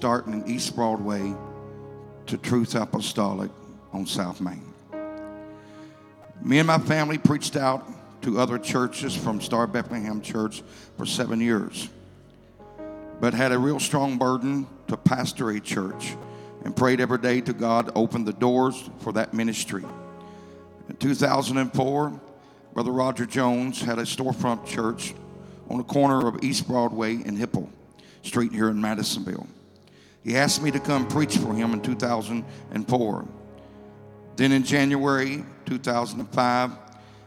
starting in East Broadway to Truth Apostolic on South Main. Me and my family preached out to other churches from Star Bethlehem Church for seven years, but had a real strong burden to pastor a church and prayed every day to God to open the doors for that ministry. In 2004, Brother Roger Jones had a storefront church on the corner of East Broadway and Hipple Street here in Madisonville. He asked me to come preach for him in 2004. Then in January 2005,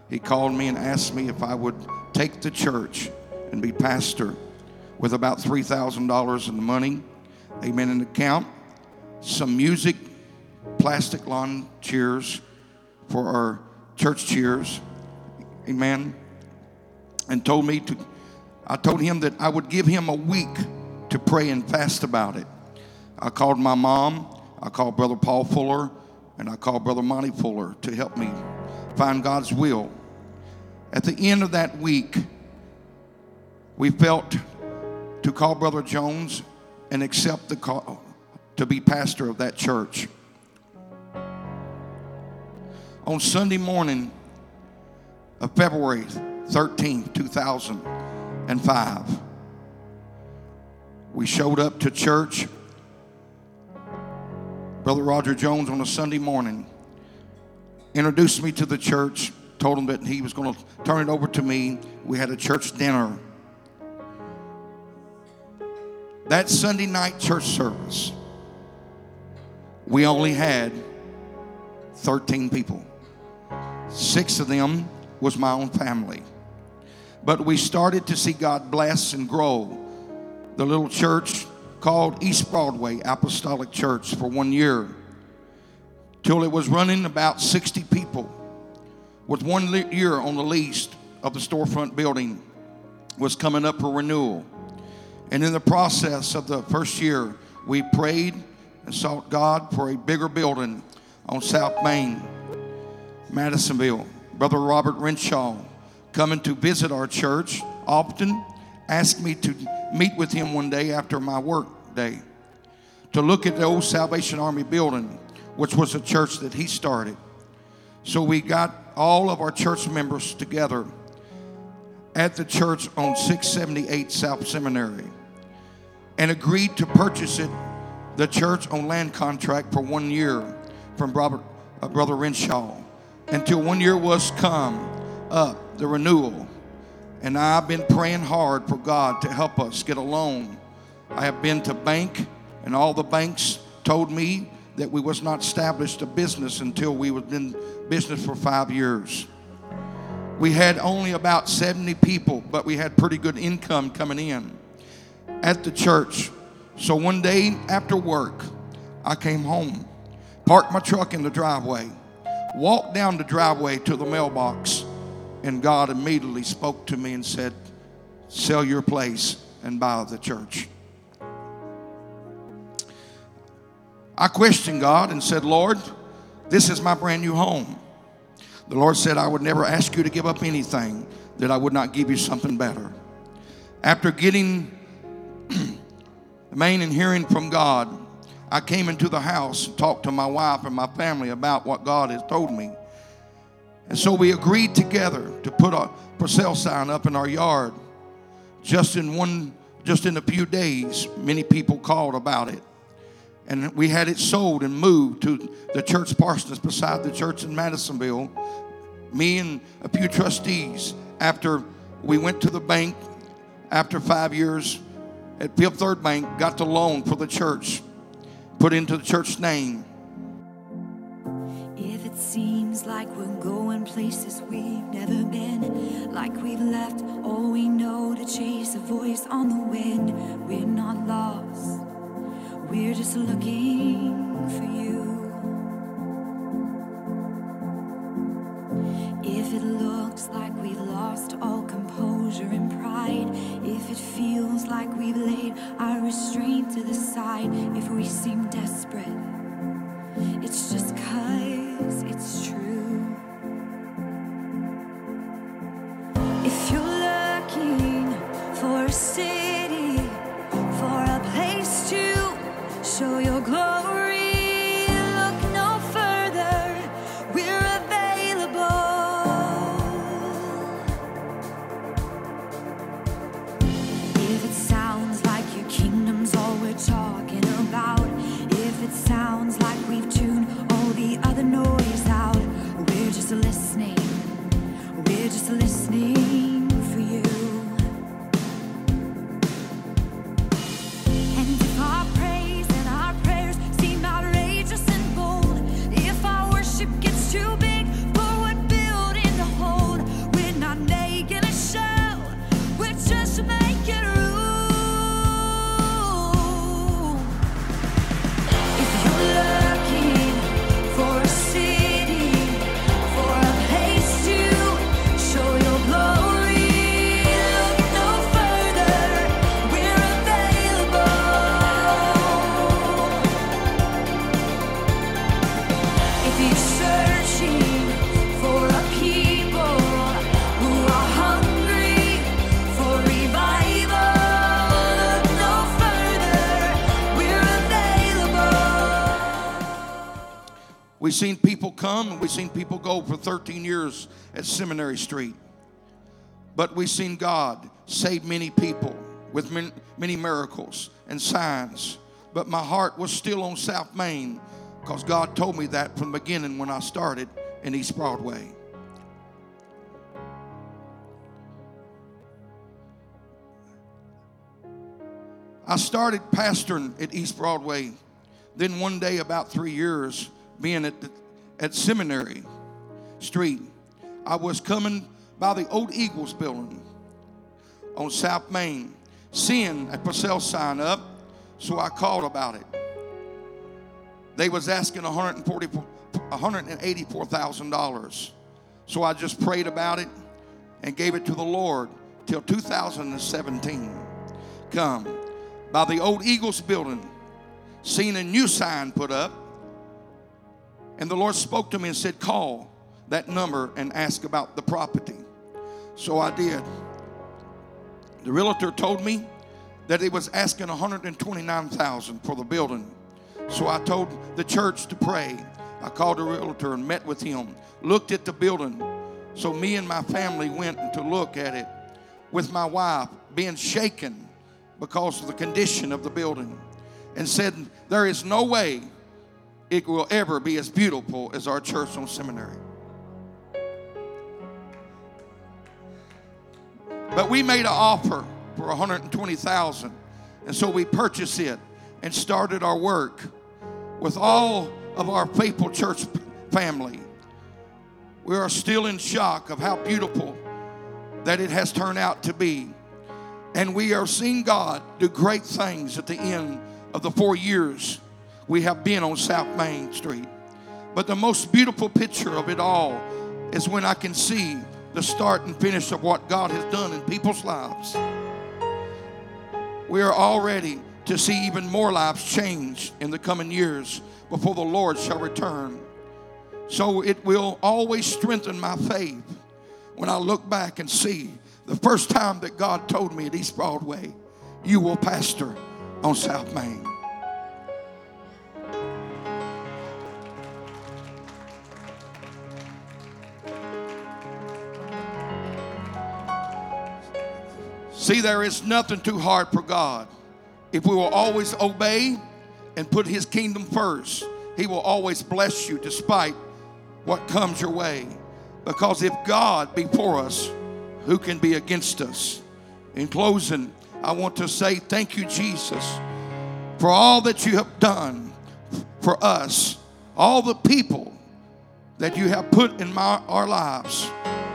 he called me and asked me if I would take the church and be pastor with about $3,000 in the money, amen, the account, some music, plastic lawn chairs for our church cheers, amen, and told me to, I told him that I would give him a week to pray and fast about it. I called my mom, I called Brother Paul Fuller, and I called Brother Monty Fuller to help me find God's will. At the end of that week, we felt to call Brother Jones and accept the call to be pastor of that church. On Sunday morning of February 13, 2005, we showed up to church Brother Roger Jones on a Sunday morning introduced me to the church, told him that he was going to turn it over to me. We had a church dinner. That Sunday night church service, we only had 13 people. Six of them was my own family. But we started to see God bless and grow the little church called East Broadway Apostolic Church for one year till it was running about 60 people with one year on the lease of the storefront building was coming up for renewal. And in the process of the first year we prayed and sought god for a bigger building on south main madisonville. Brother robert renshaw coming to visit our church often asked me to meet with him one day after my work day to look at the old Salvation Army building, which was a church that he started. So we got all of our church members together at the church on 678 South Seminary and agreed to purchase it, the church on land contract for one year from Robert, uh, Brother Renshaw until one year was come up, the renewal. And I've been praying hard for God to help us get a loan I have been to bank, and all the banks told me that we was not established a business until we was in business for five years. We had only about 70 people, but we had pretty good income coming in at the church. So one day after work, I came home, parked my truck in the driveway, walked down the driveway to the mailbox, and God immediately spoke to me and said, Sell your place and buy the church. I questioned God and said, Lord, this is my brand new home. The Lord said, I would never ask you to give up anything that I would not give you something better. After getting the main and hearing from God, I came into the house and talked to my wife and my family about what God has told me. And so we agreed together to put a for sale sign up in our yard. Just in one, just in a few days, many people called about it and we had it sold and moved to the church parsonage beside the church in Madisonville. Me and a few trustees, after we went to the bank after five years at Fifth Third Bank, got the loan for the church, put into the church name. If it seems like places we've never been, like we've left all we know to chase a voice on the wind, we're not lost. We're just looking for you. If it looks like we've lost all composure and pride, if it feels like we've laid our restraint to the side, if we seem desperate, it's just cause it's true. If you're looking for a safe we've seen people go for 13 years at Seminary Street. But we've seen God save many people with many miracles and signs. But my heart was still on South Main because God told me that from the beginning when I started in East Broadway. I started pastoring at East Broadway. Then one day, about three years, being at the, at Seminary Street, I was coming by the old Eagles building on South Main, seeing a sale sign up, so I called about it. They was asking 140, $184,000. So I just prayed about it and gave it to the Lord till 2017. Come by the old Eagles building, seen a new sign put up, and the Lord spoke to me and said, Call that number and ask about the property. So I did. The realtor told me that he was asking 129,000 for the building. So I told the church to pray. I called the realtor and met with him, looked at the building. So me and my family went to look at it with my wife being shaken because of the condition of the building and said, There is no way it will ever be as beautiful as our church on seminary. But we made an offer for 120,000 and so we purchased it and started our work with all of our faithful church family. We are still in shock of how beautiful that it has turned out to be. And we are seeing God do great things at the end of the four years we have been on South Main Street. But the most beautiful picture of it all is when I can see the start and finish of what God has done in people's lives. We are all ready to see even more lives changed in the coming years before the Lord shall return. So it will always strengthen my faith when I look back and see the first time that God told me at East Broadway, you will pastor on South Main. See, there is nothing too hard for God. If we will always obey and put His kingdom first, He will always bless you despite what comes your way. Because if God be for us, who can be against us? In closing, I want to say thank you, Jesus, for all that you have done for us, all the people that you have put in my, our lives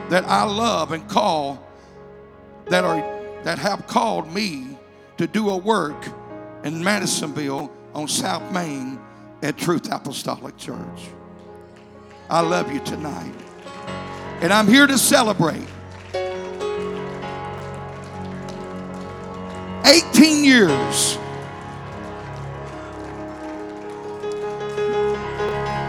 that I love and call that are that have called me to do a work in Madisonville on South Main at Truth Apostolic Church. I love you tonight. And I'm here to celebrate 18 years.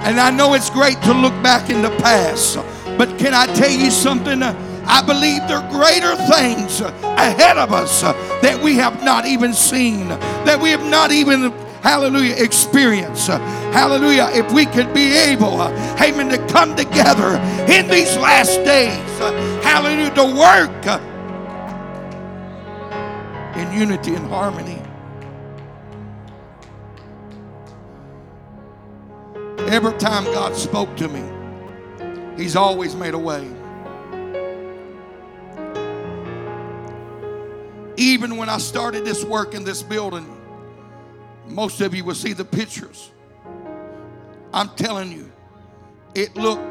And I know it's great to look back in the past, but can I tell you something? I believe there are greater things ahead of us that we have not even seen, that we have not even hallelujah, experience. Hallelujah. If we could be able, amen, to come together in these last days, hallelujah, to work in unity and harmony. Every time God spoke to me, He's always made a way. Even when I started this work in this building, most of you will see the pictures. I'm telling you, it looked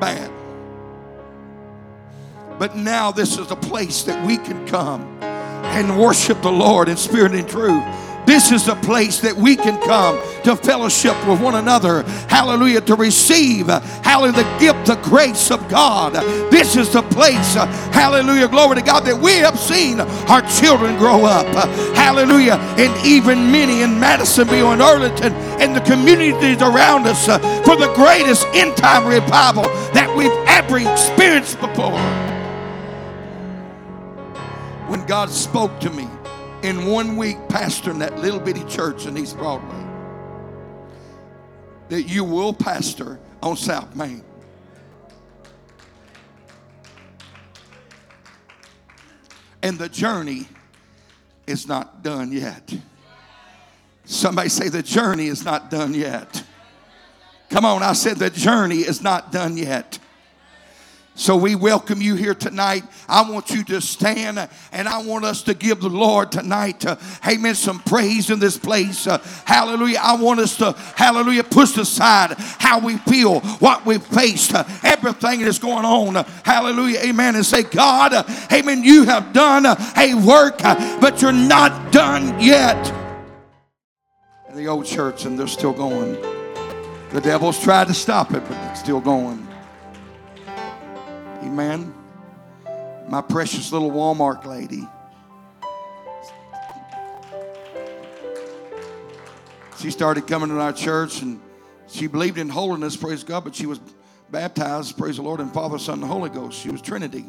bad. But now this is a place that we can come and worship the Lord in spirit and truth. This is a place that we can come to fellowship with one another. Hallelujah. To receive, hallelujah, the gift, the grace of God. This is the place, hallelujah, glory to God, that we have seen our children grow up. Hallelujah. And even many in Madisonville and Earlington and the communities around us uh, for the greatest end time revival that we've ever experienced before. When God spoke to me, in one week pastoring that little bitty church in East Broadway that you will pastor on South Main. And the journey is not done yet. Somebody say, The journey is not done yet. Come on, I said, The journey is not done yet. So we welcome you here tonight. I want you to stand and I want us to give the Lord tonight, uh, amen, some praise in this place. Uh, hallelujah. I want us to, hallelujah, push aside how we feel, what we've faced, uh, everything that's going on. Uh, hallelujah. Amen. And say, God, uh, amen, you have done uh, a work, but you're not done yet. In the old church, and they're still going. The devil's tried to stop it, but it's still going. Amen. My precious little Walmart lady. She started coming to our church and she believed in holiness, praise God, but she was baptized, praise the Lord, in Father, Son, and Holy Ghost. She was Trinity.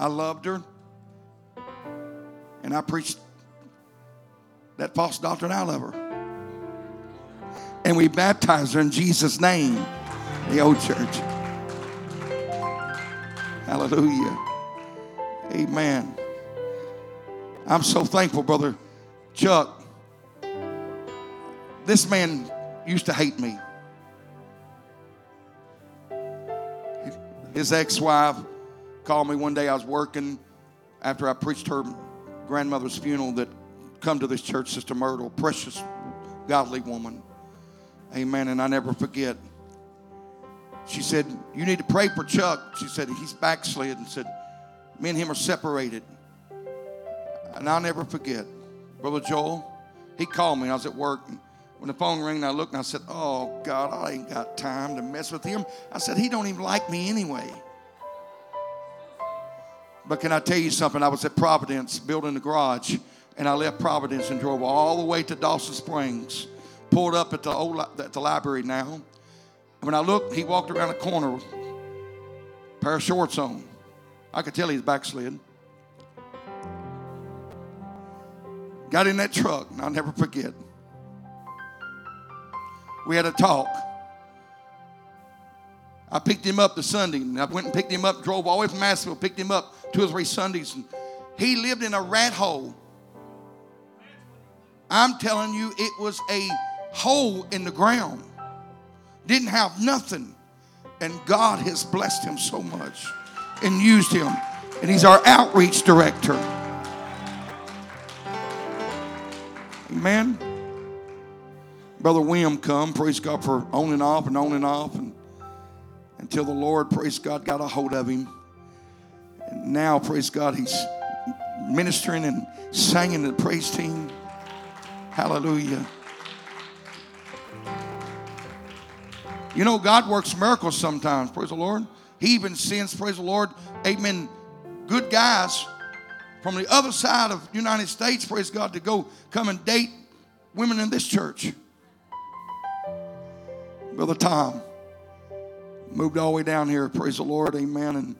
I loved her. And I preached that false doctrine I of her. And we baptized her in Jesus' name, the old church. Hallelujah. Amen. I'm so thankful, Brother Chuck. This man used to hate me. His ex wife called me one day. I was working after I preached her grandmother's funeral that come to this church, Sister Myrtle, precious, godly woman. Amen. And I never forget. She said, You need to pray for Chuck. She said, He's backslid and said, Me and him are separated. And I'll never forget, Brother Joel, he called me. I was at work. And when the phone rang, I looked and I said, Oh, God, I ain't got time to mess with him. I said, He don't even like me anyway. But can I tell you something? I was at Providence building the garage, and I left Providence and drove all the way to Dawson Springs. Pulled up at the old at the library now when I looked, he walked around the corner with a pair of shorts on. I could tell he's backslid. Got in that truck, and I'll never forget. We had a talk. I picked him up the Sunday, and I went and picked him up, drove all the way from Massville, picked him up two or three Sundays, and he lived in a rat hole. I'm telling you, it was a hole in the ground didn't have nothing. And God has blessed him so much and used him. And he's our outreach director. Amen. Brother William come, praise God for on and off and on and off and until the Lord, praise God, got a hold of him. And now, praise God, he's ministering and singing the praise team. Hallelujah. You know, God works miracles sometimes. Praise the Lord. He even sends, praise the Lord, amen, good guys from the other side of the United States, praise God, to go come and date women in this church. Brother Tom moved all the way down here, praise the Lord, amen. And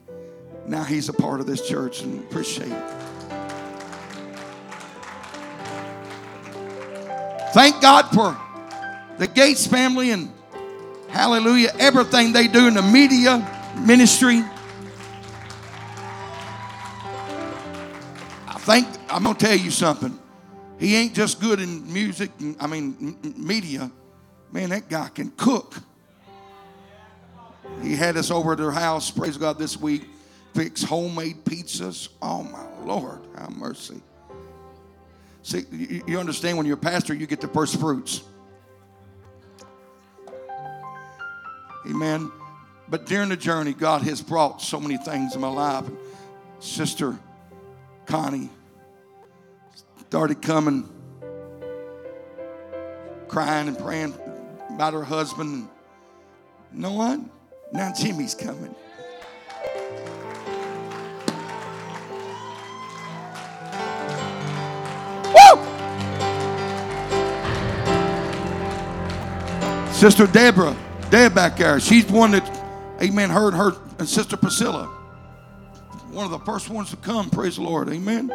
Now he's a part of this church and appreciate it. Thank God for the Gates family and hallelujah, everything they do in the media ministry. I think I'm gonna tell you something. He ain't just good in music. I mean, media. Man, that guy can cook. He had us over at their house, praise God, this week, fix homemade pizzas. Oh, my Lord, have mercy. See, you understand when you're a pastor, you get the first fruits. Amen. But during the journey, God has brought so many things in my life. Sister Connie started coming, crying and praying about her husband. You know what? Now Jimmy's coming. Woo! Sister Deborah, Deb back there, she's the one that, amen, heard her and Sister Priscilla. One of the first ones to come, praise the Lord, amen.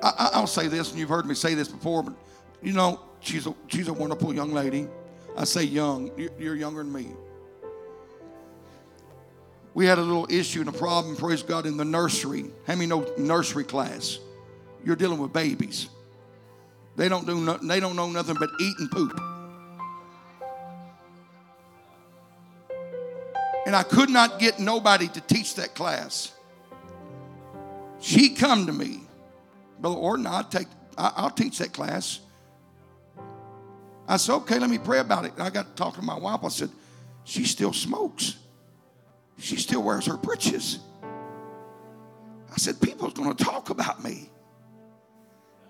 I, will say this, and you've heard me say this before, but you know, she's a, she's a wonderful young lady. I say young, you're younger than me. We had a little issue and a problem, praise God, in the nursery. How many know nursery class? You're dealing with babies. They don't do no, they don't know nothing but eat and poop. And I could not get nobody to teach that class. She come to me Brother Orten, I'll, take, I'll teach that class. I said, okay, let me pray about it. And I got to talk to my wife. I said, she still smokes. She still wears her breeches. I said, people's going to talk about me.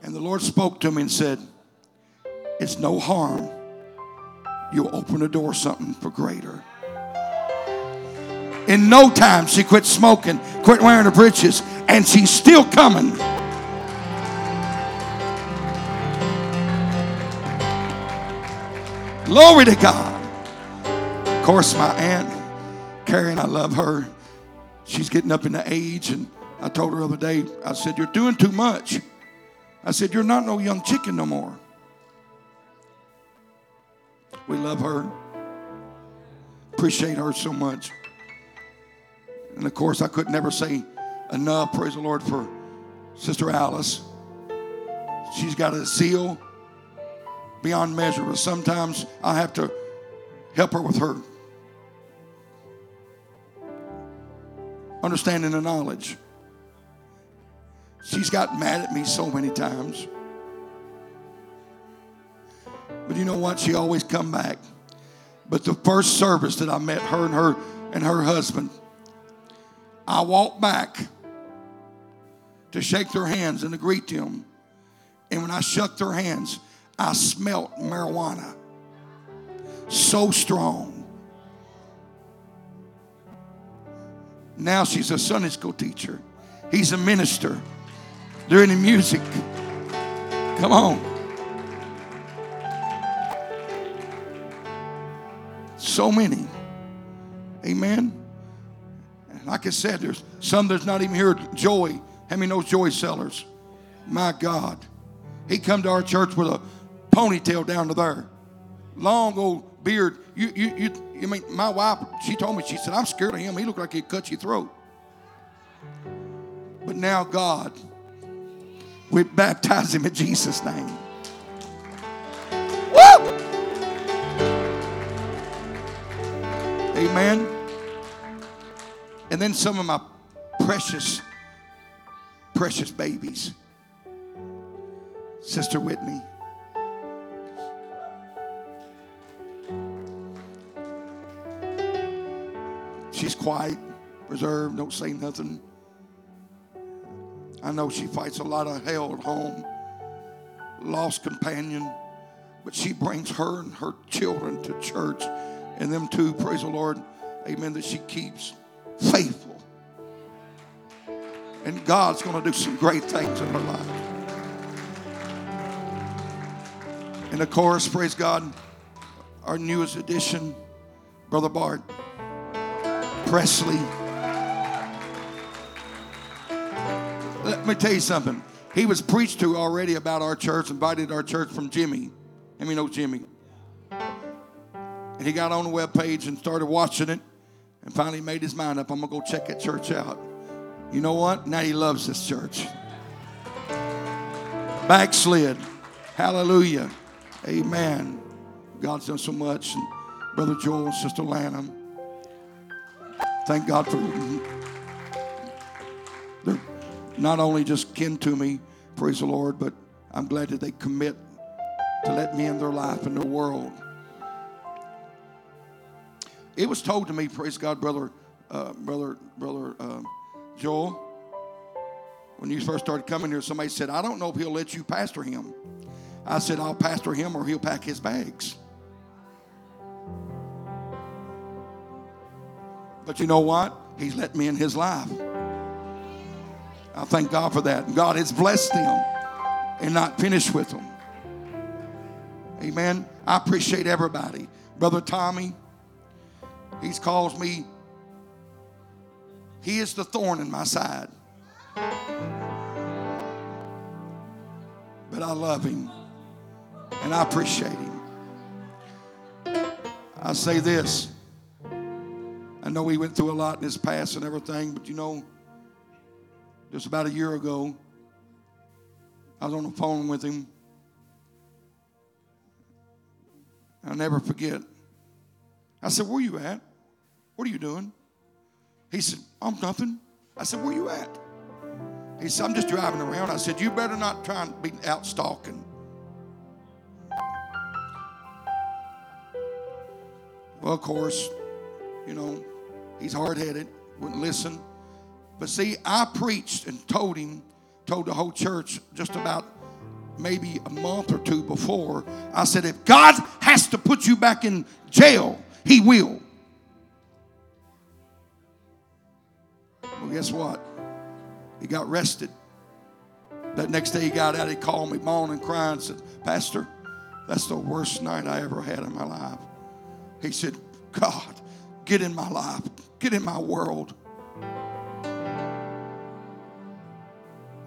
And the Lord spoke to me and said, it's no harm. You'll open the door something for greater. In no time, she quit smoking, quit wearing her breeches, and she's still coming. Glory to God. Of course, my aunt, Karen, I love her. She's getting up in the age, and I told her the other day, I said, You're doing too much. I said, You're not no young chicken no more. We love her. Appreciate her so much. And of course, I could never say enough, praise the Lord, for Sister Alice. She's got a zeal beyond measure. But sometimes I have to help her with her understanding and knowledge. She's got mad at me so many times. But you know what? She always come back. But the first service that I met her and her and her husband, I walked back to shake their hands and to greet them. And when I shook their hands, I smelt marijuana so strong. Now she's a Sunday school teacher. He's a minister. They're in the music. Come on. So many. Amen. Like I said, there's some that's not even here. Joy. How many knows Joy Sellers? My God. He come to our church with a ponytail down to there. Long old beard. You, you, you, I mean, my wife, she told me, she said, I'm scared of him. He looked like he'd cut your throat. But now, God, we baptize him in Jesus' name. Woo! Amen. And then some of my precious, precious babies. Sister Whitney. She's quiet, reserved, don't say nothing. I know she fights a lot of hell at home, lost companion, but she brings her and her children to church, and them too, praise the Lord, amen, that she keeps faithful. And God's going to do some great things in her life. And of course, praise God, our newest addition, Brother Bart. Presley. Let me tell you something. He was preached to already about our church, invited our church from Jimmy. Let me know Jimmy. And he got on the web page and started watching it and finally made his mind up. I'm going to go check that church out. You know what? Now he loves this church. Backslid. Hallelujah. Amen. God's done so much. And Brother Joel and Sister Lanham. Thank God for them. they're not only just kin to me, praise the Lord, but I'm glad that they commit to let me in their life and their world. It was told to me, praise God, brother, uh, brother, brother uh, Joel, when you first started coming here, somebody said, I don't know if he'll let you pastor him. I said, I'll pastor him or he'll pack his bags. But you know what? He's let me in his life. I thank God for that. God has blessed him and not finished with them. Amen. I appreciate everybody. Brother Tommy, he's calls me, he is the thorn in my side. But I love him and I appreciate him. I say this. I know he went through a lot in his past and everything, but you know, just about a year ago, I was on the phone with him. I'll never forget. I said, Where you at? What are you doing? He said, I'm nothing. I said, Where you at? He said, I'm just driving around. I said, You better not try and be out stalking. Well, of course, you know, he's hard headed, wouldn't listen. But see, I preached and told him, told the whole church just about maybe a month or two before. I said, if God has to put you back in jail, he will. Well, guess what? He got arrested. That next day he got out, he called me moaning and crying and said, Pastor, that's the worst night I ever had in my life. He said, God, get in my life, get in my world.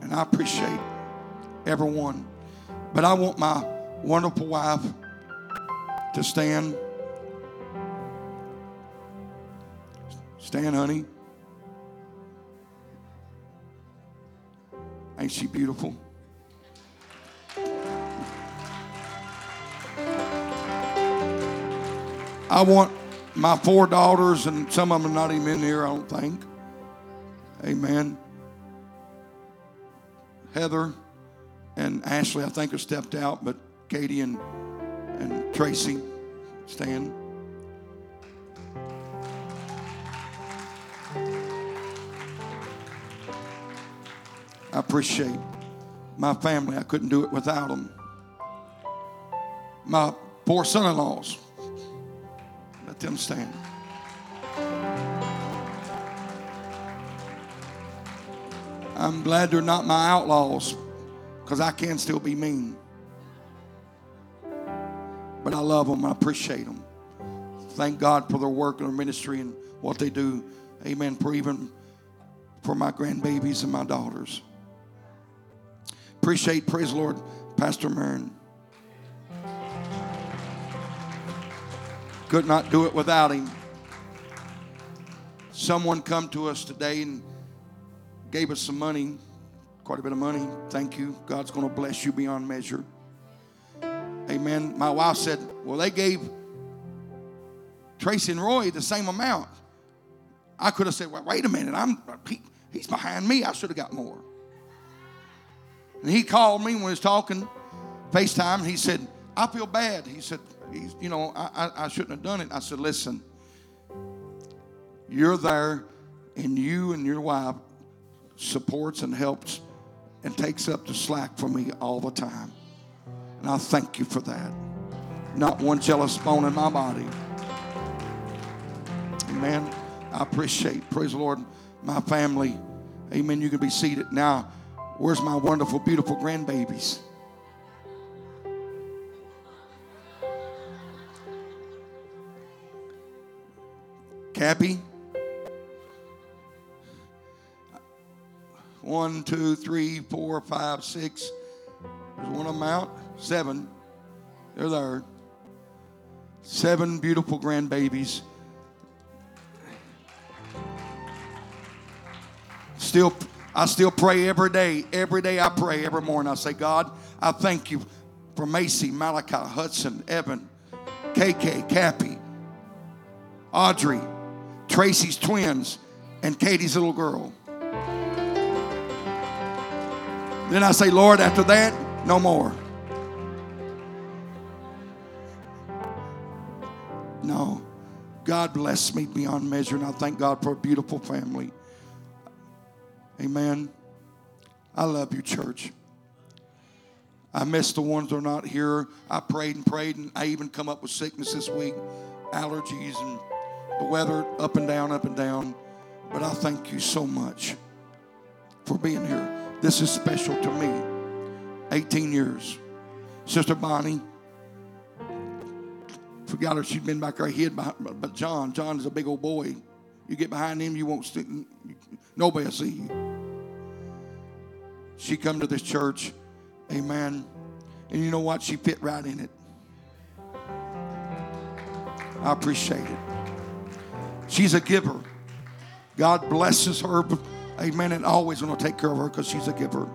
And I appreciate everyone. But I want my wonderful wife to stand. Stand, honey. Ain't she beautiful? I want my four daughters, and some of them are not even in here, I don't think. Amen. Heather and Ashley, I think, have stepped out, but Katie and, and Tracy stand. I appreciate my family. I couldn't do it without them. My four son in laws. Let them stand. I'm glad they're not my outlaws because I can still be mean. But I love them. I appreciate them. Thank God for their work and their ministry and what they do. Amen. For even for my grandbabies and my daughters. Appreciate, praise the Lord, Pastor Marin. Could not do it without him. Someone come to us today and gave us some money, quite a bit of money. Thank you. God's going to bless you beyond measure. Amen. My wife said, Well, they gave Tracy and Roy the same amount. I could have said, Well, wait a minute. I'm he, he's behind me. I should have got more. And he called me when he was talking, FaceTime, and he said, I feel bad. He said, you know, I, I, I shouldn't have done it. I said, Listen, you're there, and you and your wife supports and helps and takes up the slack for me all the time. And I thank you for that. Not one jealous bone in my body. Amen. I appreciate, praise the Lord, my family. Amen. You can be seated. Now, where's my wonderful, beautiful grandbabies? Cappy? One, two, three, four, five, six. There's one of them out. Seven. They're there. Seven beautiful grandbabies. Still, I still pray every day. Every day I pray every morning. I say, God, I thank you for Macy, Malachi, Hudson, Evan, KK, Cappy, Audrey, Tracy's twins, and Katie's little girl. Then I say, Lord, after that, no more. No. God bless me beyond measure, and I thank God for a beautiful family. Amen. I love you, church. I miss the ones that are not here. I prayed and prayed, and I even come up with sickness this week, allergies, and the weather up and down, up and down. But I thank you so much for being here. This is special to me. 18 years. Sister Bonnie, forgot her. She'd been back hid behind, but John, John is a big old boy. You get behind him, you won't. St- nobody will see you. She come to this church, amen. And you know what? She fit right in it. I appreciate it. She's a giver. God blesses her, amen, and always going to take care of her because she's a giver.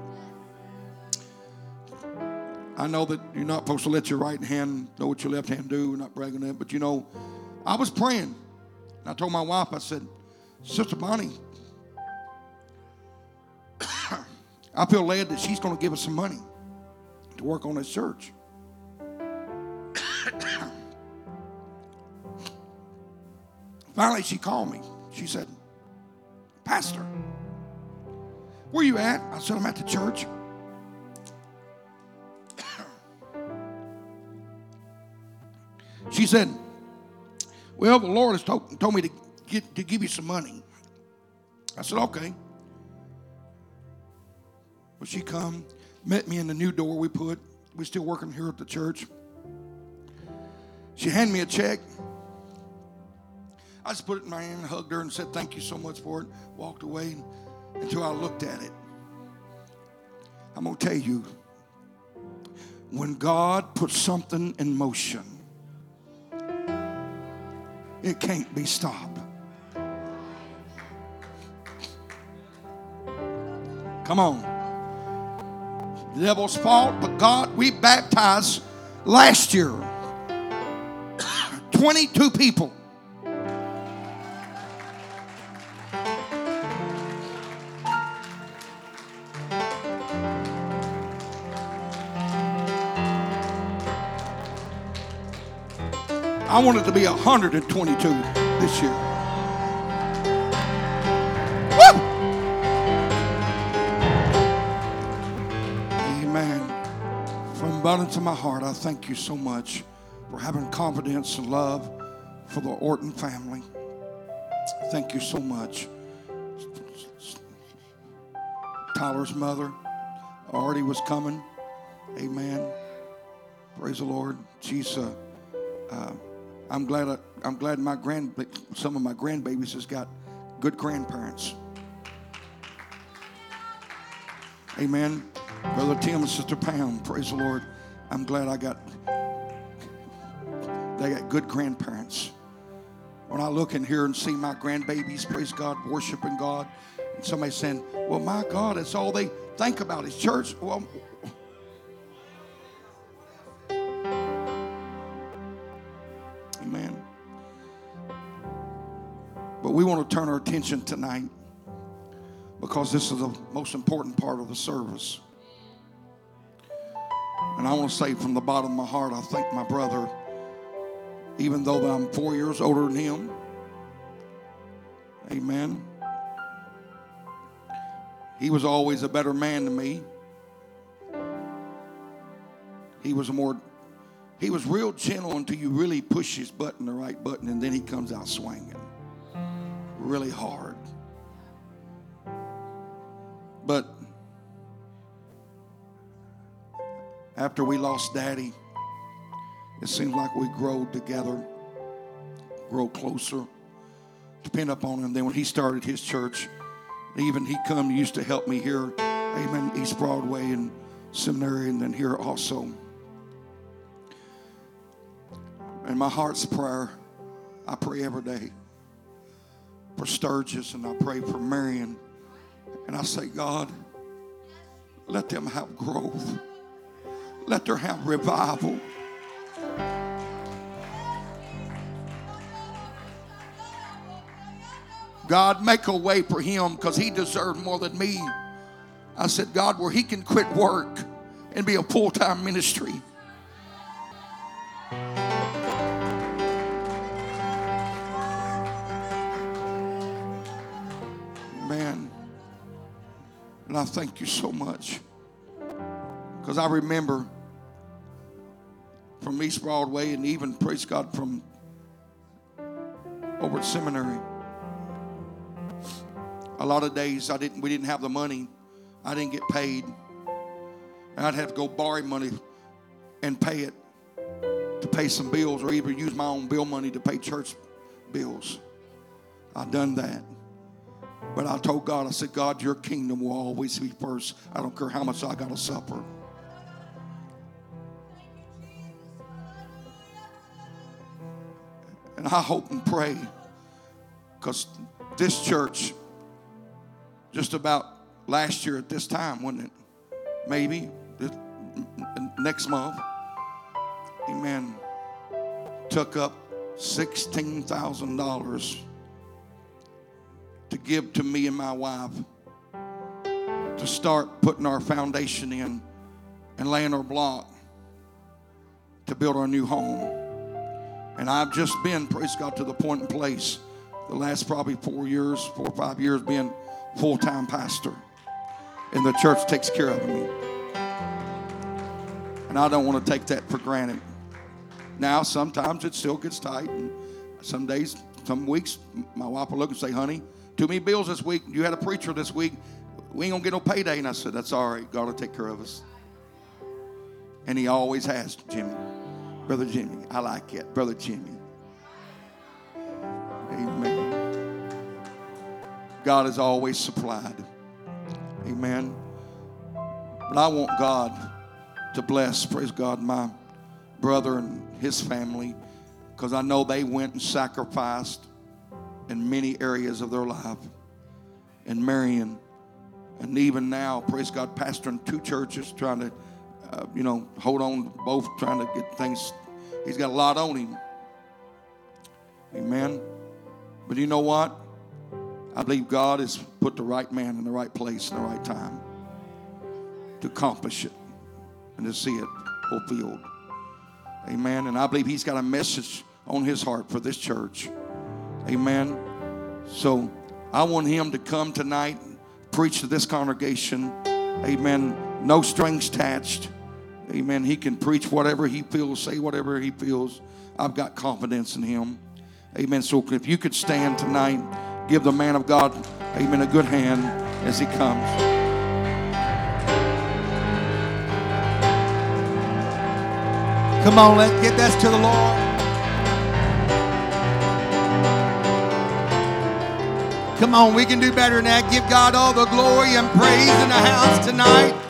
I know that you're not supposed to let your right hand know what your left hand do. We're not bragging that, but you know, I was praying. I told my wife, I said, Sister Bonnie, I feel led that she's going to give us some money to work on this church. Finally, she called me. She said, Pastor, where you at? I said, I'm at the church. she said, Well, the Lord has told, told me to, get, to give you some money. I said, Okay. She come, met me in the new door we put. We're still working here at the church. She handed me a check. I just put it in my hand, hugged her, and said, Thank you so much for it. Walked away until I looked at it. I'm going to tell you, when God puts something in motion, it can't be stopped. Come on. The devil's fault, but God, we baptized last year 22 people. I wanted to be 122 this year. Abundance of my heart, I thank you so much for having confidence and love for the Orten family. Thank you so much. Tyler's mother already was coming. Amen. Praise the Lord. She's uh, uh, I'm glad I, I'm glad my grand some of my grandbabies has got good grandparents. Amen. Brother Tim and Sister Pam, praise the Lord. I'm glad I got they got good grandparents. When I look in here and see my grandbabies, praise God, worshiping God, and somebody saying, Well, my God, that's all they think about is church. Well, Amen. But we want to turn our attention tonight because this is the most important part of the service. And I want to say from the bottom of my heart, I thank my brother, even though I'm four years older than him. Amen. He was always a better man than me. He was more he was real gentle until you really push his button, the right button, and then he comes out swinging. Really hard. But after we lost daddy, it seems like we grow together, grow closer, depend upon him. Then when he started his church, Even he come used to help me here, amen, East Broadway and seminary and then here also. And my heart's prayer, I pray every day for Sturgis and I pray for Marion. And I say, God, let them have growth. Let them have revival. God, make a way for him because he deserved more than me. I said, God, where he can quit work and be a full time ministry. Man, and I thank you so much because I remember from East Broadway and even, praise God, from over at seminary a lot of days I didn't we didn't have the money. I didn't get paid. And I'd have to go borrow money and pay it to pay some bills or even use my own bill money to pay church bills. I've done that. But I told God, I said, God, your kingdom will always be first. I don't care how much I got to suffer. And I hope and pray because this church just about last year at this time, wasn't it? Maybe this, next month. Amen. Took up $16,000 to give to me and my wife to start putting our foundation in and laying our block to build our new home. And I've just been, praise God, to the point and place the last probably four years, four or five years being full time pastor. And the church takes care of me. And I don't want to take that for granted. Now, sometimes it still gets tight. And some days, some weeks, my wife will look and say, honey, too many bills this week. You had a preacher this week. We ain't going to get no payday. And I said, that's all right. God will take care of us. And he always has, Jimmy. Brother Jimmy. I like it. Brother Jimmy. Amen. God has always supplied. Amen. But I want God to bless, praise God, my brother and his family because I know they went and sacrificed in many areas of their life. And Marion, and even now, praise God, pastoring two churches, trying to, uh, you know, hold on both, trying to get things. He's got a lot on him. Amen. But you know what? I believe God has put the right man in the right place in the right time to accomplish it and to see it fulfilled. Amen. And I believe He's got a message on His heart for this church. Amen. So I want Him to come tonight, preach to this congregation. Amen. No strings attached. Amen. He can preach whatever He feels, say whatever He feels. I've got confidence in Him. Amen. So if you could stand tonight give the man of God, amen, a good hand as he comes. Come on, let's get this to the Lord. Come on, we can do better than that. Give God all the glory and praise in the house tonight.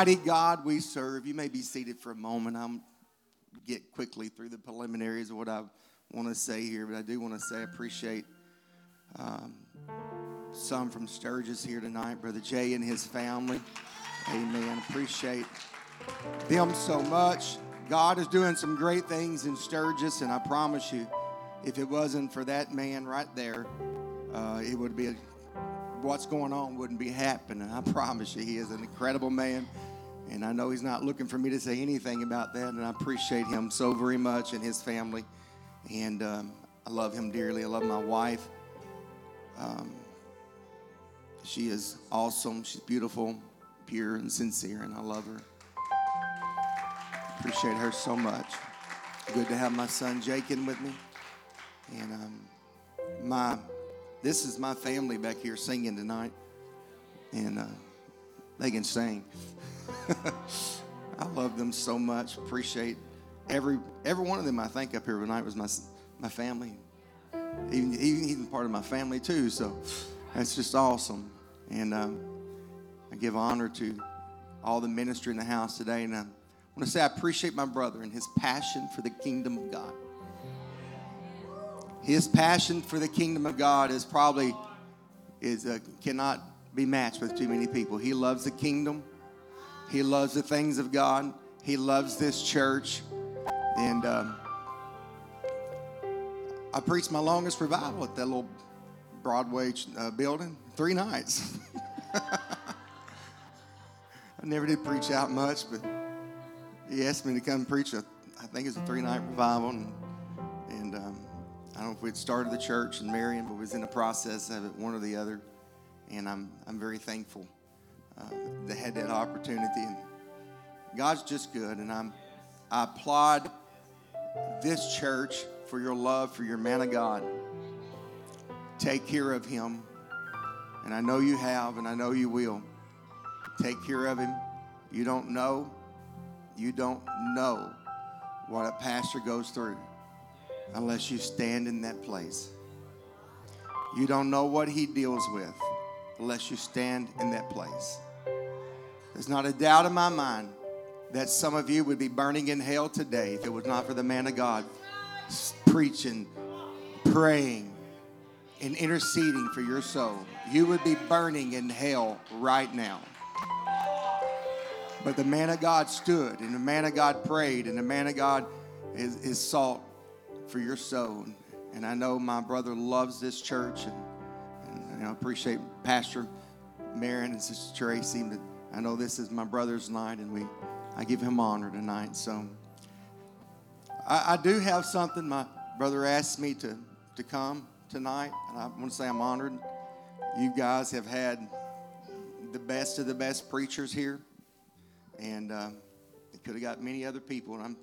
Mighty God we serve. You may be seated for a moment. I'm get quickly through the preliminaries of what I want to say here, but I do want to say I appreciate um, some from Sturgis here tonight, Brother Jay and his family. Amen. Appreciate them so much. God is doing some great things in Sturgis, and I promise you, if it wasn't for that man right there, uh, it would be a what's going on wouldn't be happening. I promise you, he is an incredible man. And I know he's not looking for me to say anything about that. And I appreciate him so very much and his family. And um, I love him dearly. I love my wife. Um, she is awesome. She's beautiful, pure, and sincere. And I love her. Appreciate her so much. Good to have my son Jake in with me. And um, my this is my family back here singing tonight. And uh, they can sing. I love them so much. Appreciate every every one of them I think up here tonight was my my family. Even even even part of my family too. So that's just awesome. And um, I give honor to all the ministry in the house today. And I want to say I appreciate my brother and his passion for the kingdom of God. His passion for the kingdom of God is probably is uh, cannot be matched with too many people. He loves the kingdom. He loves the things of God. He loves this church. And um, I preached my longest revival at that little Broadway uh, building, three nights. I never did preach out much, but he asked me to come preach a, I think it's a three night revival. And, and um, I don't know if we'd started the church in Marion, but we was in the process of it, one or the other. And I'm, I'm very thankful uh, that had that opportunity. And God's just good. And I'm, I applaud this church for your love for your man of God. Take care of him. And I know you have, and I know you will. Take care of him. You don't know, you don't know what a pastor goes through unless you stand in that place. You don't know what he deals with unless you stand in that place. There's not a doubt in my mind that some of you would be burning in hell today if it was not for the man of God preaching, praying, and interceding for your soul. You would be burning in hell right now. But the man of God stood, and the man of God prayed, and the man of God is, is sought for your soul. And I know my brother loves this church, and, and I appreciate Pastor Marion and Sister Tracy. But I know this is my brother's night, and we I give him honor tonight. So I, I do have something. My brother asked me to to come tonight, and I want to say I'm honored. You guys have had the best of the best preachers here, and uh, it could have got many other people, and I'm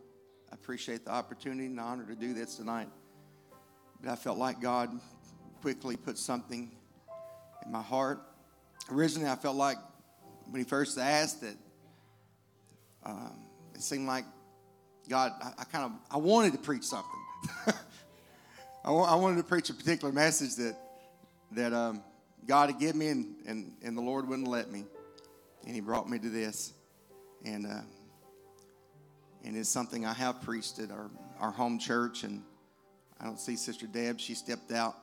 I appreciate the opportunity and the honor to do this tonight. But I felt like God quickly put something in my heart. Originally, I felt like when He first asked it, um, it seemed like God, I, I, kind of, I wanted to preach something. I, I, wanted to preach a particular message that, that um, God had given me and, and, and the Lord wouldn't let me. And He brought me to this. And uh, and it's something I have preached at our, our home church. And I don't see Sister Deb, she stepped out.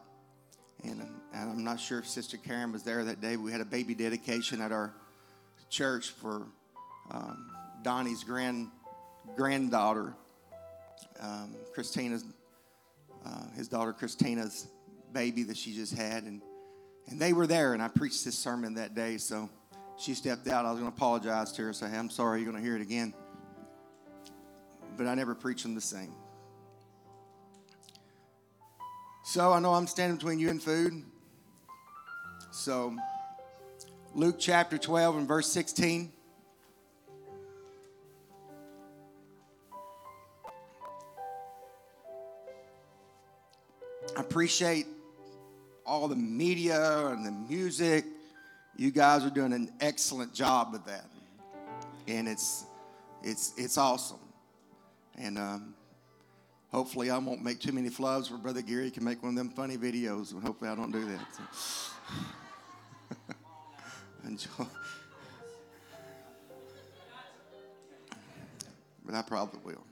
And, and I'm not sure if Sister Karen was there that day. We had a baby dedication at our church for um, Donnie's grand granddaughter, um, Christina's, uh, his daughter Christina's baby that she just had. And, and they were there, and I preached this sermon that day. So she stepped out. I was going to apologize to her, say, I'm sorry, you're going to hear it again but I never preach them the same. So I know I'm standing between you and food. So, Luke chapter 12 and verse 16. I appreciate all the media and the music. You guys are doing an excellent job with that. And it's it's it's awesome. And um, hopefully, I won't make too many flubs where Brother Gary can make one of them funny videos. And hopefully, I don't do that. So. Enjoy. But I probably will.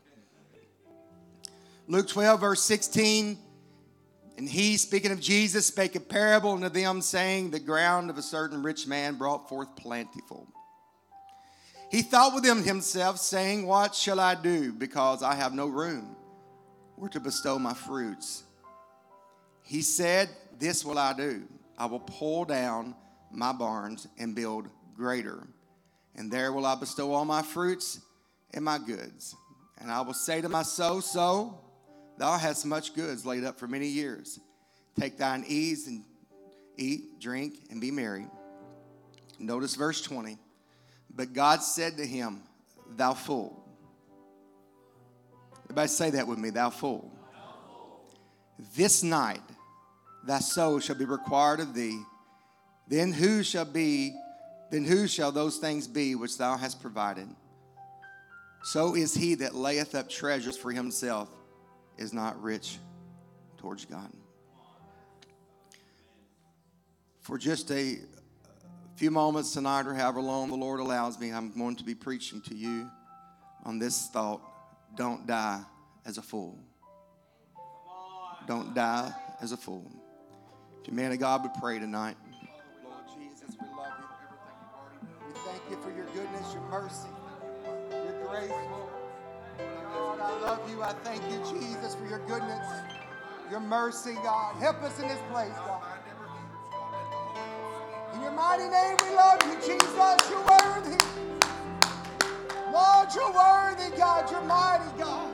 Luke 12, verse 16. And he, speaking of Jesus, spake a parable unto them, saying, The ground of a certain rich man brought forth plentiful. He thought within himself, saying, What shall I do? Because I have no room where to bestow my fruits. He said, This will I do. I will pull down my barns and build greater. And there will I bestow all my fruits and my goods. And I will say to my soul, So, thou hast much goods laid up for many years. Take thine ease and eat, drink, and be merry. Notice verse 20. But God said to him, Thou fool. Everybody say that with me, thou fool. This night thy soul shall be required of thee. Then who shall be, then who shall those things be which thou hast provided? So is he that layeth up treasures for himself is not rich towards God. For just a few moments tonight, or however long the Lord allows me, I'm going to be preaching to you on this thought don't die as a fool. Don't die as a fool. If you man of God would pray tonight. Your mercy, your grace, Lord. God, I love you. I thank you, Jesus, for your goodness, your mercy, God. Help us in this place, God. In your mighty name, we love you, Jesus. You're worthy. Lord, you're worthy, God. You're mighty, God.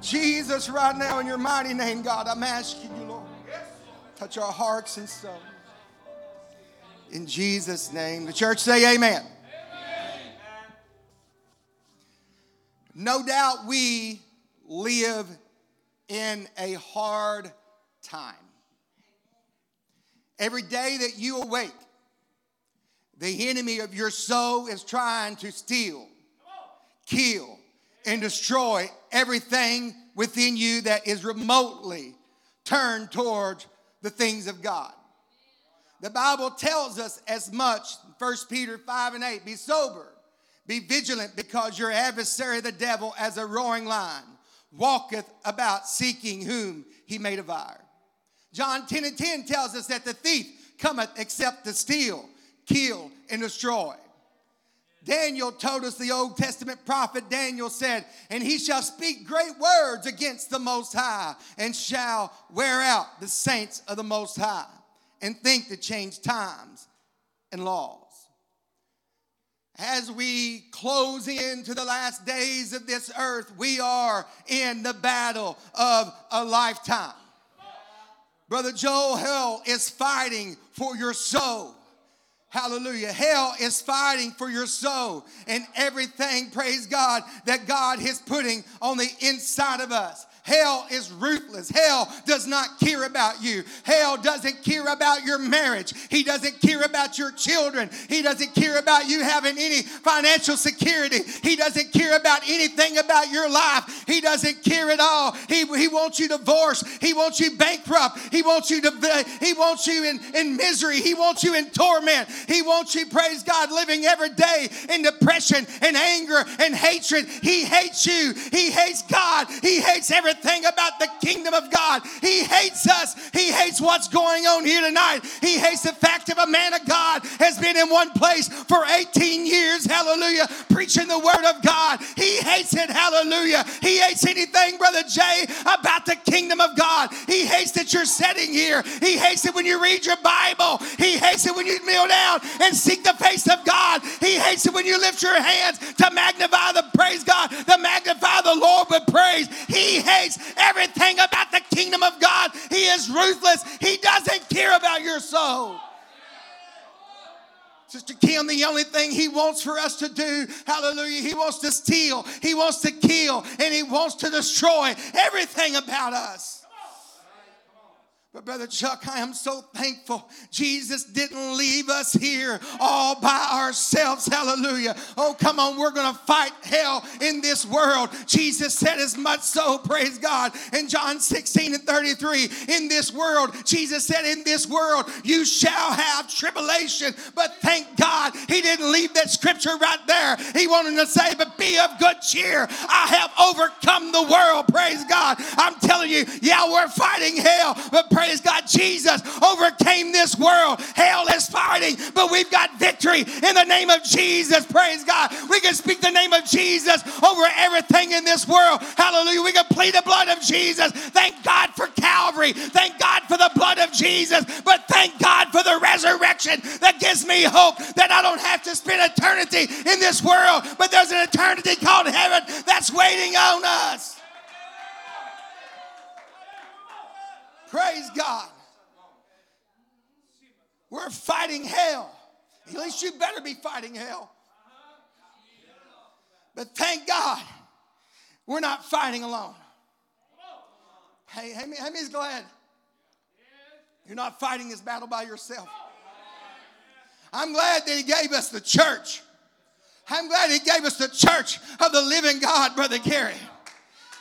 Jesus, right now in your mighty name, God, I'm asking you, Lord, touch our hearts and souls. In Jesus' name. The church say amen. amen. No doubt we live in a hard time. Every day that you awake, the enemy of your soul is trying to steal, kill, and destroy everything within you that is remotely turned towards the things of God. The Bible tells us as much, 1 Peter 5 and 8, be sober, be vigilant, because your adversary, the devil, as a roaring lion, walketh about seeking whom he may devour. John 10 and 10 tells us that the thief cometh except to steal, kill, and destroy. Daniel told us, the Old Testament prophet Daniel said, And he shall speak great words against the Most High, and shall wear out the saints of the Most High, and think to change times and laws. As we close into the last days of this earth, we are in the battle of a lifetime. Brother Joel Hell is fighting for your soul. Hallelujah. Hell is fighting for your soul and everything, praise God, that God is putting on the inside of us. Hell is ruthless. Hell does not care about you. Hell doesn't care about your marriage. He doesn't care about your children. He doesn't care about you having any financial security. He doesn't care about anything about your life. He doesn't care at all. He, he wants you divorced. He wants you bankrupt. He wants you to he wants you in, in misery. He wants you in torment. He wants you, praise God, living every day in depression and anger and hatred. He hates you. He hates God. He hates everything everything about the kingdom of God. He hates us. He hates what's going on here tonight. He hates the fact of a man of God has been in one place for 18 years, hallelujah, preaching the word of God. He hates it, hallelujah. He hates anything, Brother Jay, about the kingdom of God. He hates that you're sitting here. He hates it when you read your Bible. He hates it when you kneel down and seek the face of God. He hates it when you lift your hands to magnify the praise God, to magnify the Lord with praise. He hates hates everything about the kingdom of God. He is ruthless. He doesn't care about your soul. Sister Kim, the only thing he wants for us to do, hallelujah, he wants to steal, he wants to kill, and he wants to destroy everything about us. But, Brother Chuck, I am so thankful Jesus didn't leave us here all by ourselves. Hallelujah. Oh, come on, we're going to fight hell in this world. Jesus said as much so, praise God. In John 16 and 33, in this world, Jesus said, In this world, you shall have tribulation. But thank God he didn't leave that scripture right there. He wanted to say, But be of good cheer. I have overcome the world. Praise God. I'm telling you, yeah, we're fighting hell, but praise praise God, Jesus overcame this world. Hell is fighting, but we've got victory in the name of Jesus. Praise God. We can speak the name of Jesus over everything in this world. Hallelujah. We can plead the blood of Jesus. Thank God for Calvary. Thank God for the blood of Jesus. But thank God for the resurrection that gives me hope that I don't have to spend eternity in this world, but there's an eternity called heaven that's waiting on us. Praise God. We're fighting hell. At least you better be fighting hell. But thank God we're not fighting alone. Hey, hey, hey, glad you're not fighting this battle by yourself. I'm glad that He gave us the church. I'm glad He gave us the church of the living God, Brother Gary.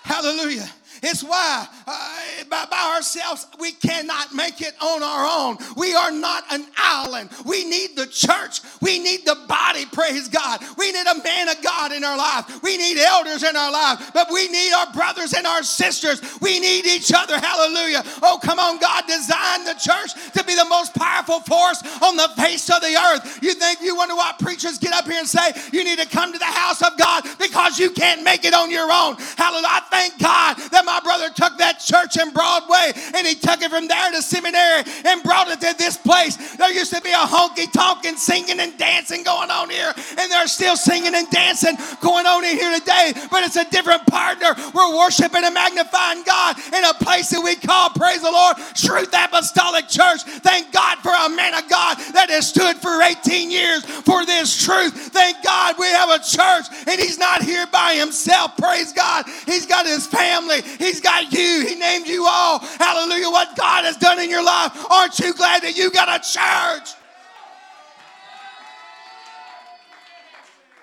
Hallelujah. It's why uh, by, by, ourselves we cannot make it on our own. We are not an island. We need the church. We need the body, praise God. We need a man of God in our life. We need elders in our life, but we need our brothers and our sisters. We need each other. Hallelujah. Oh, come on. God designed the church to be the most powerful force on the face of the earth. You think you wonder why preachers get up here and say you need to come to the house of God because you can't make it on your own. Hallelujah. I thank God that my brother took that church in Broadway and he took it from there to seminary and brought it to this place. There used to be a honky tonk singing and dancing going on here, and they're still singing and dancing going on in here today, but it's a different partner. We're worshiping and magnifying God in a place that we call, praise the Lord, Truth Apostolic Church. Thank God for a man of God that has stood for 18 years for this truth. Thank God we have a church and he's not here by himself. Praise God. He's got his family. He's got you. He named you all. Hallelujah. What God has done in your life. Aren't you glad that you got a church?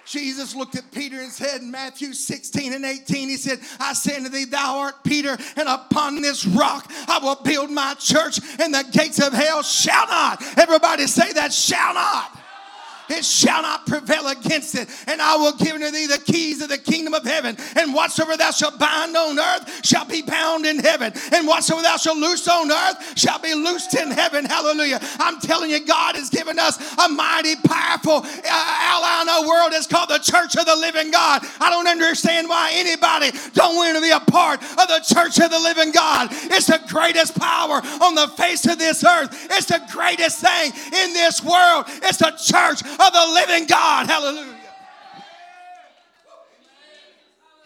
Jesus looked at Peter and said in Matthew 16 and 18, He said, I say unto thee, Thou art Peter, and upon this rock I will build my church, and the gates of hell shall not. Everybody say that, shall not it shall not prevail against it. And I will give unto thee the keys of the kingdom of heaven. And whatsoever thou shalt bind on earth shall be bound in heaven. And whatsoever thou shalt loose on earth shall be loosed in heaven. Hallelujah. I'm telling you, God has given us a mighty, powerful uh, ally in our world. It's called the church of the living God. I don't understand why anybody don't want to be a part of the church of the living God. It's the greatest power on the face of this earth. It's the greatest thing in this world. It's the church of the living God. Hallelujah.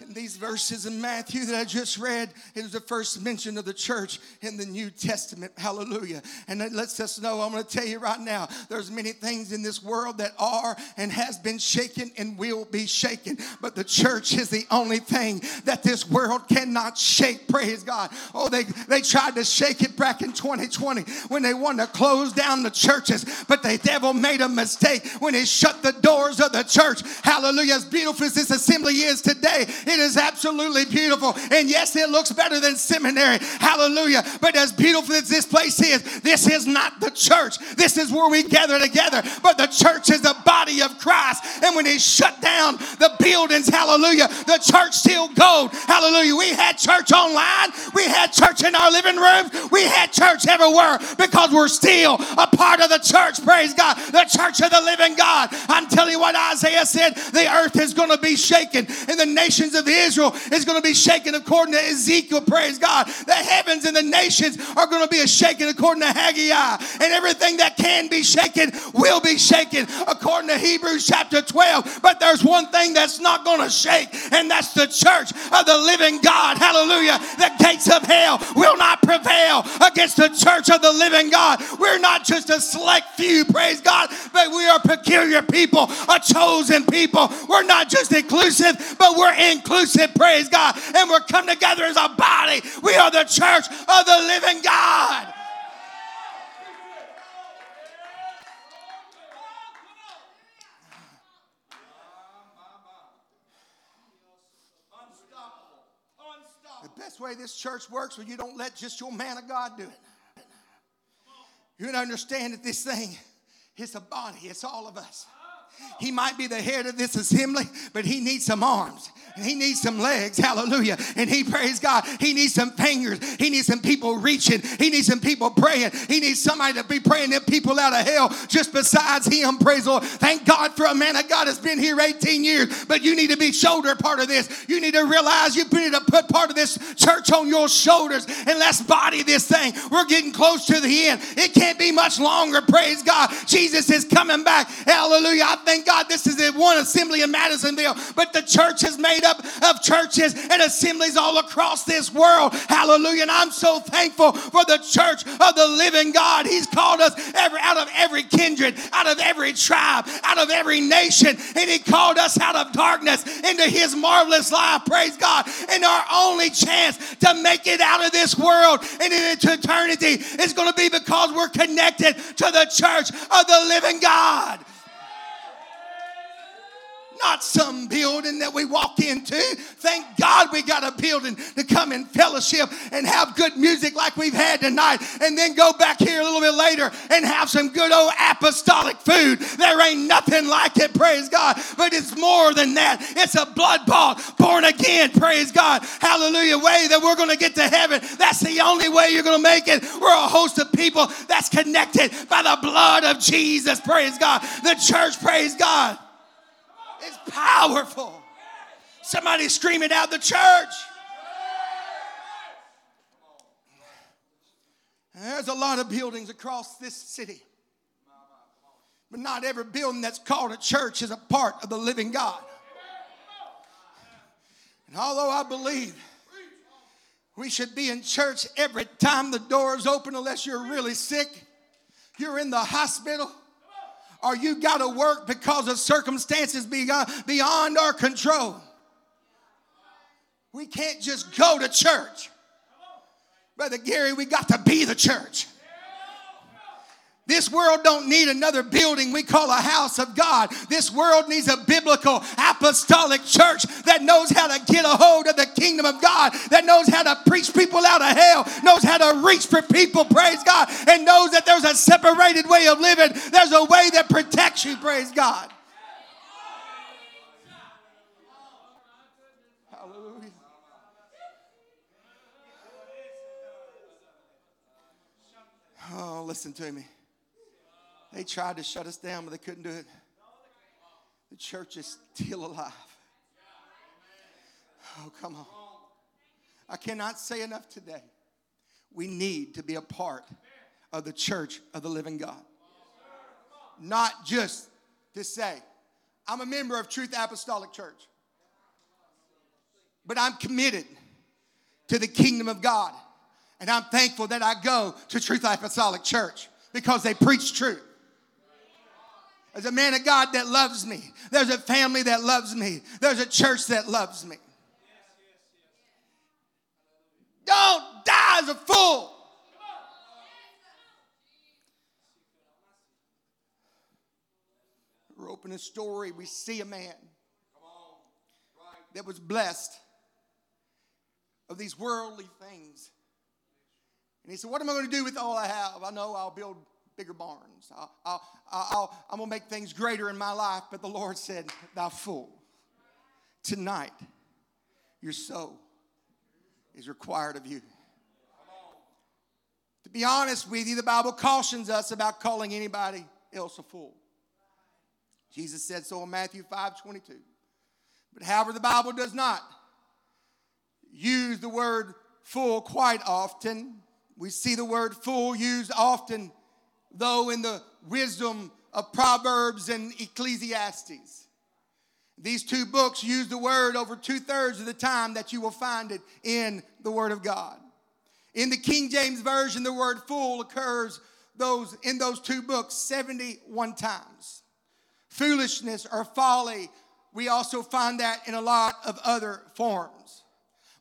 In these verses in Matthew that I just read, is the first mention of the church in the New Testament. Hallelujah. And it lets us know, I'm going to tell you right now, there's many things in this world that are and has been shaken and will be shaken. But the church is the only thing that this world cannot shake. Praise God. Oh, they, they tried to shake it back in 2020 when they wanted to close down the churches. But the devil made a mistake when he shut the doors of the church. Hallelujah. As beautiful as this assembly is today, it is absolutely beautiful. And yes, it looks better than seminary. Hallelujah. But as beautiful as this place is, this is not the church. This is where we gather together. But the church is the body of Christ. And when he shut down the buildings, hallelujah, the church still goes. Hallelujah. We had church online. We had church in our living rooms. We had church everywhere because we're still a part of the church. Praise God. The church of the living God. I'm telling you what Isaiah said the earth is going to be shaken and the nations of Israel is going to be shaken according to Ezekiel. Praise God. The heavens and the nations are going to be shaken according to Haggai. And everything that can be shaken will be shaken according to Hebrews chapter 12. But there's one thing that's not going to shake, and that's the church of the living God. Hallelujah. The gates of hell will not prevail against the church of the living God. We're not just a select few, praise God, but we are peculiar people, a chosen people. We're not just inclusive, but we're inclusive, praise God. And we're come together as a body. We are the church of the living God. The best way this church works when you don't let just your man of God do it. You understand that this thing is a body, it's all of us. He might be the head of this assembly, but he needs some arms. He needs some legs. Hallelujah. And he praise God. He needs some fingers. He needs some people reaching. He needs some people praying. He needs somebody to be praying them people out of hell just besides him. Praise the Lord. Thank God for a man of God that's been here 18 years. But you need to be shoulder part of this. You need to realize you need to put part of this church on your shoulders and let's body this thing. We're getting close to the end. It can't be much longer. Praise God. Jesus is coming back. Hallelujah. I thank God this is one assembly in Madisonville, but the church is made up of churches and assemblies all across this world. Hallelujah. And I'm so thankful for the church of the living God. He's called us every, out of every kindred, out of every tribe, out of every nation, and He called us out of darkness into His marvelous light. Praise God. And our only chance to make it out of this world and into eternity is going to be because we're connected to the church of the living God not some building that we walk into. Thank God we got a building to come in fellowship and have good music like we've had tonight, and then go back here a little bit later and have some good old apostolic food. There ain't nothing like it, praise God. But it's more than that. It's a blood bought, born again, praise God. Hallelujah. Way that we're going to get to heaven. That's the only way you're going to make it. We're a host of people that's connected by the blood of Jesus, praise God. The church, praise God. It's powerful. Somebody screaming out the church. There's a lot of buildings across this city. But not every building that's called a church is a part of the living God. And although I believe we should be in church every time the doors open, unless you're really sick, you're in the hospital or you got to work because of circumstances beyond our control. We can't just go to church. Brother Gary, we got to be the church. This world don't need another building we call a house of God. This world needs a biblical apostolic church that knows how to get a hold of the kingdom of God, that knows how to preach people out of hell, knows how to reach for people, praise God, and knows that there's a separated way of living. There's a way that protects you, praise God. Hallelujah. Oh, listen to me. They tried to shut us down, but they couldn't do it. The church is still alive. Oh, come on. I cannot say enough today. We need to be a part of the church of the living God. Not just to say, I'm a member of Truth Apostolic Church, but I'm committed to the kingdom of God. And I'm thankful that I go to Truth Apostolic Church because they preach truth. There's a man of God that loves me. There's a family that loves me. There's a church that loves me. Don't die as a fool. We're opening a story. We see a man that was blessed of these worldly things. And he said, What am I going to do with all I have? I know I'll build bigger barns. I'll, I'll, I'll, I'm going to make things greater in my life. But the Lord said, Thou fool, tonight your soul is required of you. To be honest with you, the Bible cautions us about calling anybody else a fool. Jesus said so in Matthew 5 22. But however, the Bible does not use the word fool quite often. We see the word fool used often though, in the wisdom of Proverbs and Ecclesiastes. These two books use the word over two thirds of the time that you will find it in the Word of God. In the King James Version, the word fool occurs those, in those two books 71 times. Foolishness or folly, we also find that in a lot of other forms.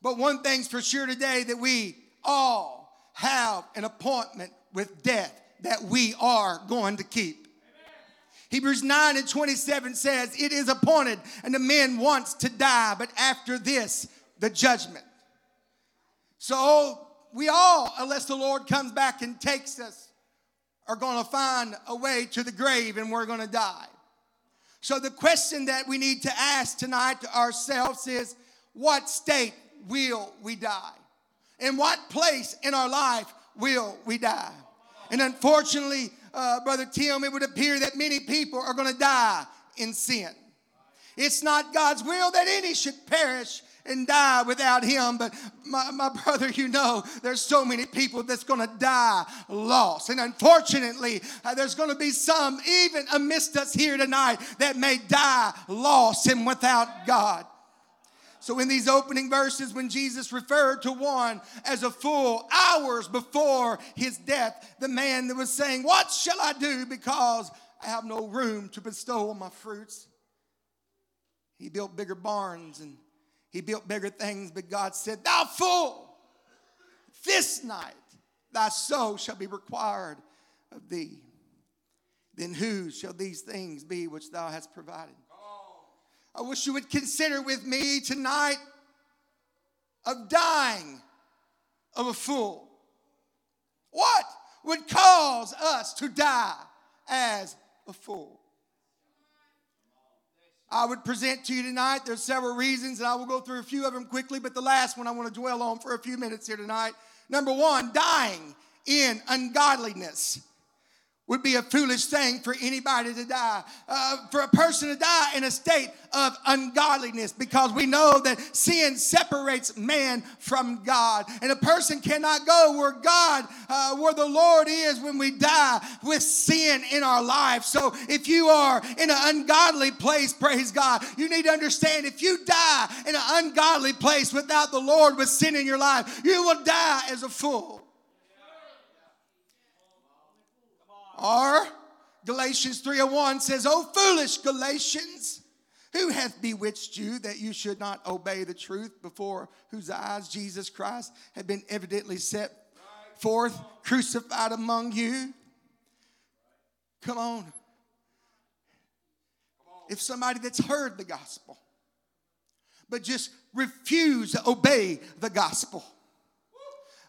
But one thing's for sure today that we all have an appointment with death that we are going to keep. Hebrews 9 and 27 says, It is appointed and the man wants to die, but after this, the judgment. So we all, unless the Lord comes back and takes us, are going to find a way to the grave and we're going to die. So the question that we need to ask tonight to ourselves is what state will we die? In what place in our life will we die? And unfortunately, uh, Brother Tim, it would appear that many people are going to die in sin. It's not God's will that any should perish and die without him. But my, my brother, you know, there's so many people that's going to die lost. And unfortunately, uh, there's going to be some, even amidst us here tonight, that may die lost and without God. So, in these opening verses, when Jesus referred to one as a fool hours before his death, the man that was saying, What shall I do because I have no room to bestow on my fruits? He built bigger barns and he built bigger things, but God said, Thou fool, this night thy soul shall be required of thee. Then whose shall these things be which thou hast provided? I wish you would consider with me tonight of dying of a fool. What would cause us to die as a fool? I would present to you tonight. There's several reasons, and I will go through a few of them quickly, but the last one I want to dwell on for a few minutes here tonight. Number one, dying in ungodliness would be a foolish thing for anybody to die, uh, for a person to die in a state of ungodliness, because we know that sin separates man from God. And a person cannot go where God, uh, where the Lord is when we die with sin in our life. So if you are in an ungodly place, praise God, you need to understand if you die in an ungodly place without the Lord with sin in your life, you will die as a fool. Or Galatians 3:01 says, "Oh foolish Galatians, who hath bewitched you that you should not obey the truth before whose eyes Jesus Christ had been evidently set forth crucified among you?" Come on. If somebody that's heard the gospel but just refuse to obey the gospel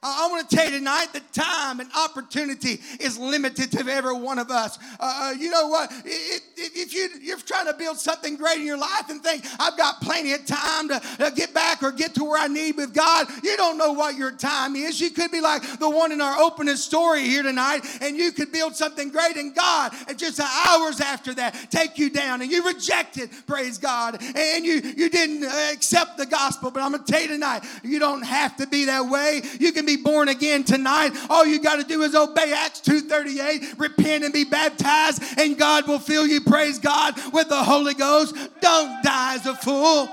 I want to tell you tonight that time and opportunity is limited to every one of us. Uh, uh you know what? If you, you're trying to build something great in your life and think, I've got plenty of time to, to get back or get to where I need with God, you don't know what your time is. You could be like the one in our opening story here tonight, and you could build something great in God, and just hours after that, take you down, and you rejected, praise God, and you, you didn't accept the gospel. But I'm going to tell you tonight, you don't have to be that way. You can be born again tonight, all you got to do is obey Acts 2:38, repent and be baptized, and God will fill you, praise God, with the Holy Ghost. Don't die as a fool.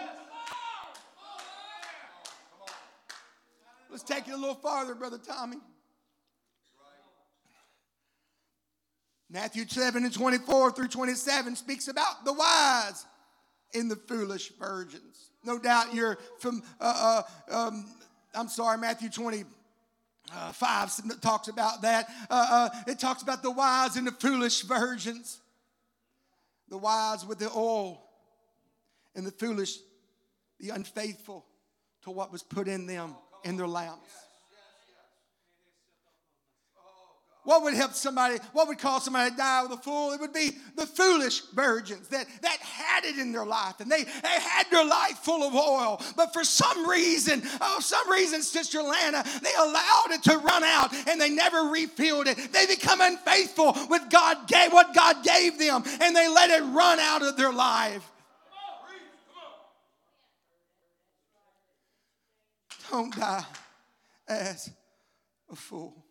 Let's take it a little farther, Brother Tommy. Matthew 7 and 24 through 27 speaks about the wise and the foolish virgins. No doubt you're from, uh, uh, um, I'm sorry, Matthew 20, uh, 5 talks about that. Uh, uh, it talks about the wise and the foolish virgins. The wise with the oil, and the foolish, the unfaithful to what was put in them in their lamps. What would help somebody, what would cause somebody to die with a fool? It would be the foolish virgins that, that had it in their life and they, they had their life full of oil. But for some reason, oh, some reason, Sister Lana, they allowed it to run out and they never refilled it. They become unfaithful with God gave what God gave them and they let it run out of their life. Don't die as a fool.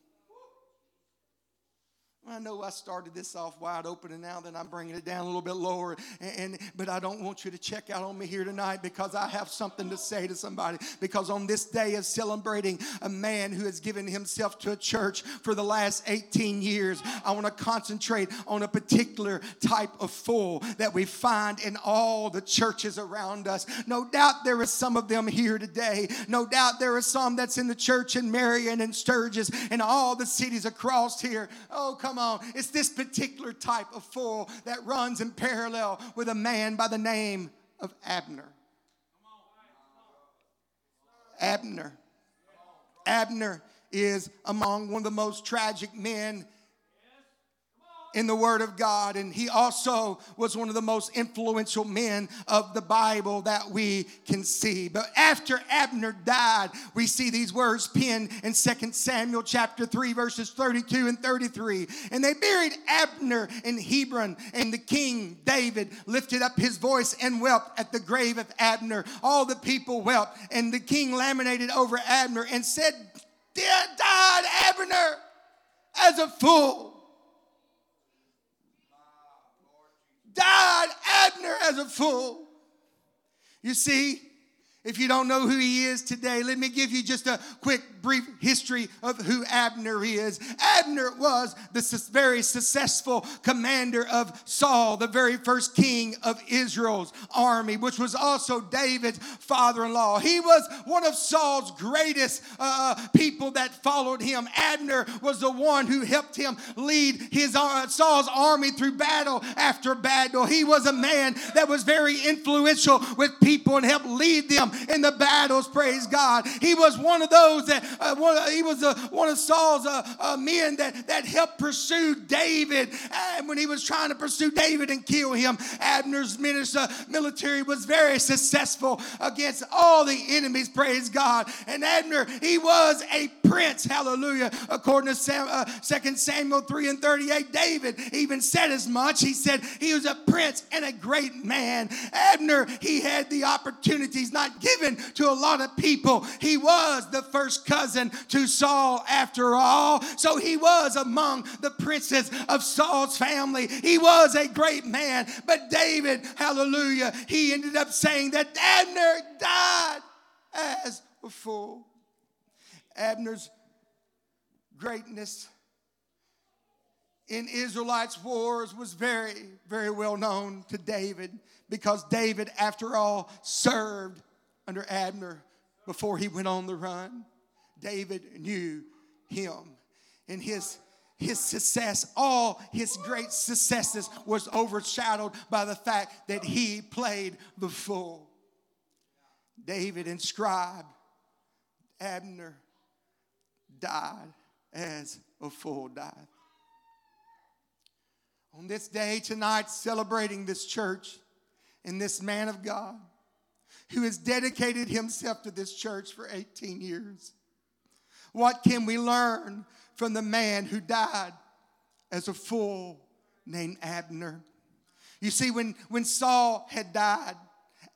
I know I started this off wide open and now that I'm bringing it down a little bit lower. And, and, but I don't want you to check out on me here tonight because I have something to say to somebody. Because on this day of celebrating a man who has given himself to a church for the last 18 years, I want to concentrate on a particular type of fool that we find in all the churches around us. No doubt there is some of them here today. No doubt there is some that's in the church in Marion and Sturgis and all the cities across here. Oh, come Come on. It's this particular type of fool that runs in parallel with a man by the name of Abner. Abner. Abner is among one of the most tragic men in the Word of God, and he also was one of the most influential men of the Bible that we can see. But after Abner died, we see these words penned in 2 Samuel chapter 3, verses 32 and 33. And they buried Abner in Hebron, and the king David lifted up his voice and wept at the grave of Abner. All the people wept, and the king laminated over Abner and said, "Dear Died Abner as a fool died Abner as a fool. You see, if you don't know who he is today, let me give you just a quick, brief history of who Abner is. Abner was the very successful commander of Saul, the very first king of Israel's army, which was also David's father in law. He was one of Saul's greatest uh, uh, people that followed him. Abner was the one who helped him lead his uh, Saul's army through battle after battle. He was a man that was very influential with people and helped lead them in the battles, praise God. He was one of those that, uh, one, he was uh, one of Saul's uh, uh, men that, that helped pursue David. And when he was trying to pursue David and kill him, Abner's minister, military was very successful against all the enemies, praise God. And Abner, he was a prince, hallelujah. According to Sam, uh, 2 Samuel 3 and 38, David even said as much. He said he was a prince and a great man. Abner, he had the opportunities not given to a lot of people. He was the first cousin to Saul after all. So he was among the princes of Saul's family. He was a great man. But David, hallelujah, he ended up saying that Abner died as a fool. Abner's greatness in Israelites' wars was very, very well known to David because David, after all, served under Abner before he went on the run. David knew him and his his success, all his great successes was overshadowed by the fact that he played the fool. David inscribed Abner died as a fool died. On this day tonight, celebrating this church and this man of God who has dedicated himself to this church for 18 years. What can we learn from the man who died as a fool named Abner? You see, when, when Saul had died,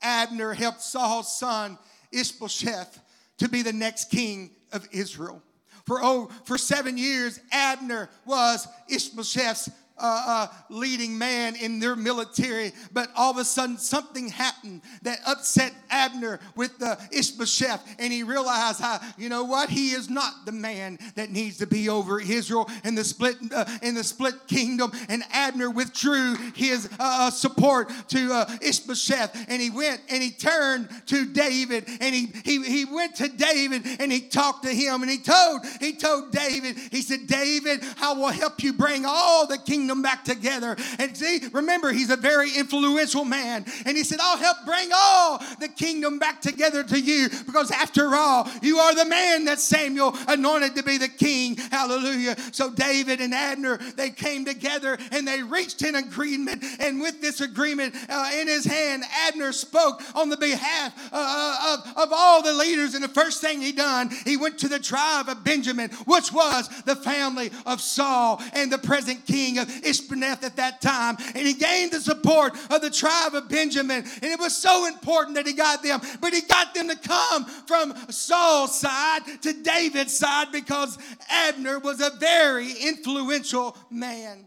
Abner helped Saul's son Ishbosheth to be the next king of Israel. For, oh, for seven years, Abner was Ishbosheth's uh, uh, leading man in their military, but all of a sudden something happened that upset Abner with the Ishbosheth, and he realized, how, you know what, he is not the man that needs to be over Israel in the split uh, in the split kingdom. And Abner withdrew his uh, uh, support to uh, Ishbosheth, and he went and he turned to David, and he, he he went to David and he talked to him, and he told he told David, he said, David, I will help you bring all the kingdom kingdom back together. And see, remember, he's a very influential man. And he said, I'll help bring all the kingdom back together to you because after all, you are the man that Samuel anointed to be the king. Hallelujah. So David and Abner, they came together and they reached an agreement. And with this agreement uh, in his hand, Abner spoke on the behalf uh, uh of, of all the leaders. And the first thing he done, he went to the tribe of Benjamin, which was the family of Saul and the present king of Ishbosheth at that time. And he gained the support of the tribe of Benjamin. And it was so important that he got them. But he got them to come from Saul's side to David's side because Abner was a very influential man.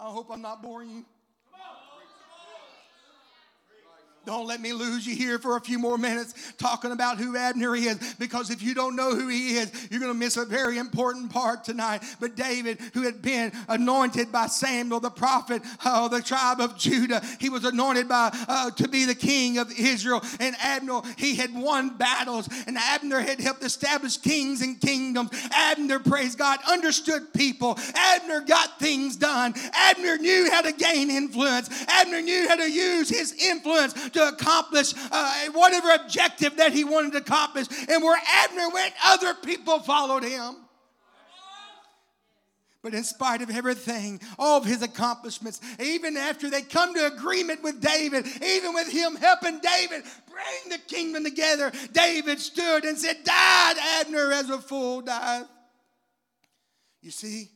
I hope I'm not boring you. Don't let me lose you here for a few more minutes talking about who Abner is, because if you don't know who he is, you're going to miss a very important part tonight. But David, who had been anointed by Samuel the prophet of the tribe of Judah, he was anointed by uh, to be the king of Israel. And Abner, he had won battles, and Abner had helped establish kings and kingdoms. Abner, praise God, understood people. Abner got things done. Abner knew how to gain influence. Abner knew how to use his influence to accomplish uh, whatever objective that he wanted to accomplish. And where Abner went, other people followed him. But in spite of everything, all of his accomplishments, even after they come to agreement with David, even with him helping David bring the kingdom together, David stood and said, Died Abner as a fool died. You see,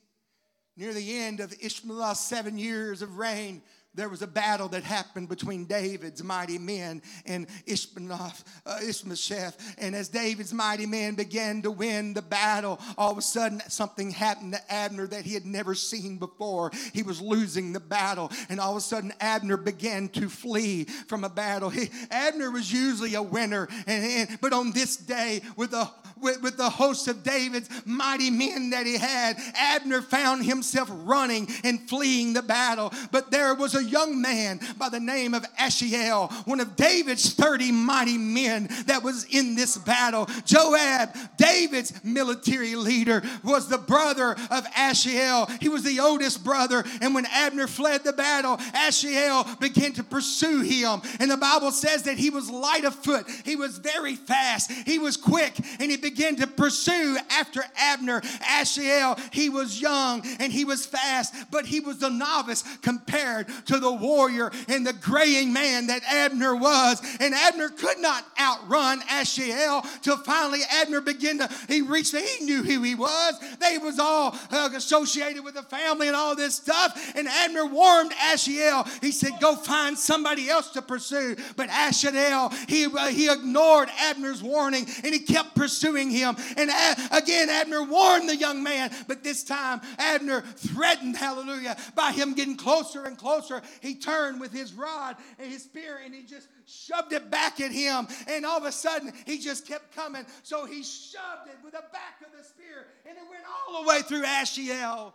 near the end of Ishmael's seven years of reign, there was a battle that happened between David's mighty men and uh, Ishbosheth. And as David's mighty men began to win the battle, all of a sudden something happened to Abner that he had never seen before. He was losing the battle, and all of a sudden Abner began to flee from a battle. He, Abner was usually a winner, and, and, but on this day, with the with, with the host of David's mighty men that he had, Abner found himself running and fleeing the battle. But there was a young man by the name of Ashiel, one of David's 30 mighty men that was in this battle. Joab, David's military leader, was the brother of Ashiel. He was the oldest brother. And when Abner fled the battle, Ashiel began to pursue him. And the Bible says that he was light of foot, he was very fast, he was quick, and he began to pursue after Abner. Ashiel, he was young and he was fast, but he was a novice compared to the warrior and the graying man that Abner was. And Abner could not outrun Ashiel till finally Abner began to, he reached, he knew who he was. They was all uh, associated with the family and all this stuff. And Abner warned Ashiel. He said, go find somebody else to pursue. But Ashiel, he, uh, he ignored Abner's warning and he kept pursuing pursuing him. And again, Abner warned the young man, but this time Abner threatened, hallelujah, by him getting closer and closer. He turned with his rod and his spear and he just shoved it back at him. And all of a sudden, he just kept coming. So he shoved it with the back of the spear and it went all the way through Ashiel.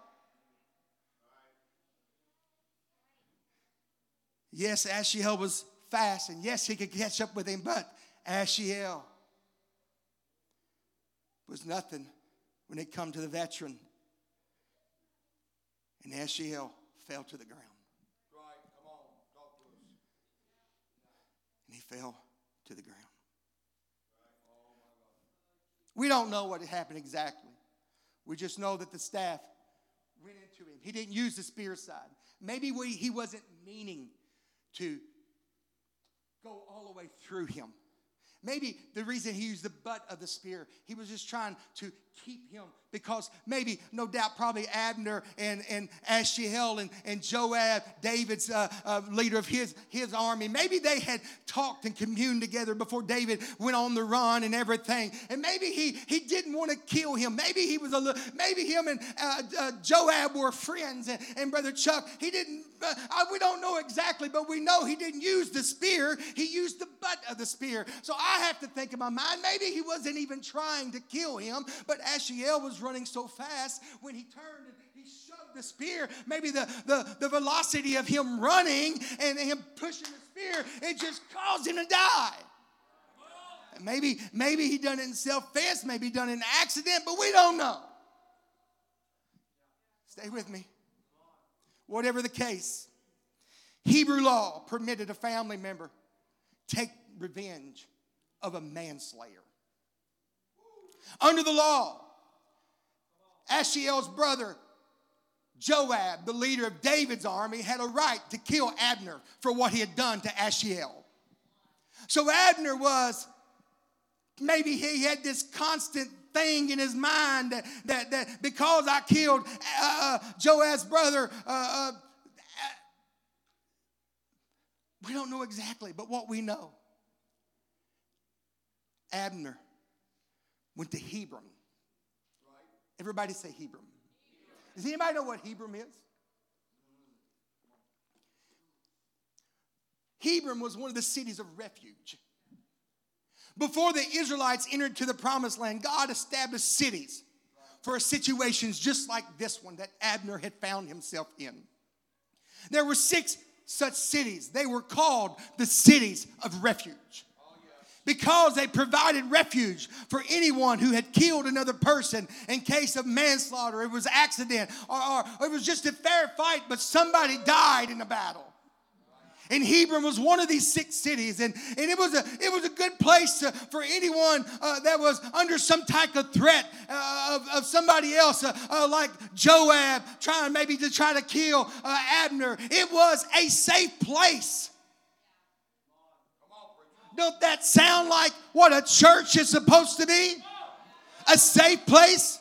Yes, Ashiel was fast, and yes, he could catch up with him, but Ashiel was nothing when it come to the veteran. And Ashiel fell to the ground. Right, come on, talk to us. And he fell to the ground. We don't know what happened exactly. We just know that the staff went into him. He didn't use the spear side. Maybe we, he wasn't meaning to go all the way through him. Maybe the reason he used the butt of the spear, he was just trying to keep him because maybe, no doubt, probably Abner and, and Ashiel and, and Joab, David's uh, uh, leader of his, his army, maybe they had talked and communed together before David went on the run and everything. And maybe he, he didn't want to kill him. Maybe he was a little, maybe him and uh, uh Joab were friends. And, and Brother Chuck, he didn't, uh, we don't know exactly, but we know he didn't use the spear. He used the butt of the spear. So I have to think in my mind, maybe he wasn't even trying to kill him, but Ashiel was running so fast when he turned and he shoved the spear. Maybe the, the, the velocity of him running and him pushing the spear, it just caused him to die. Maybe, maybe he done it in self-defense, maybe done it in accident, but we don't know. Stay with me. Whatever the case, Hebrew law permitted a family member take revenge of a manslayer. Under the law, Ashiel's brother, Joab, the leader of David's army, had a right to kill Abner for what he had done to Ashiel. So Abner was, maybe he had this constant thing in his mind that, that, that because I killed uh, uh Joab's brother, uh, uh, we don't know exactly, but what we know, Abner went to Hebron. Everybody say Hebron. Does anybody know what Hebron is? Hebron was one of the cities of refuge. Before the Israelites entered to the promised land, God established cities for situations just like this one that Abner had found himself in. There were six such cities. They were called the cities of refuge because they provided refuge for anyone who had killed another person in case of manslaughter, it was accident, or, or, or it was just a fair fight, but somebody died in the battle. And Hebron was one of these six cities, and, and it was a it was a good place to, for anyone uh, that was under some type of threat uh, of, of somebody else, uh, uh like Joab, trying maybe to try to kill uh, Abner. It was a safe place. Don't that sound like what a church is supposed to be? A safe place?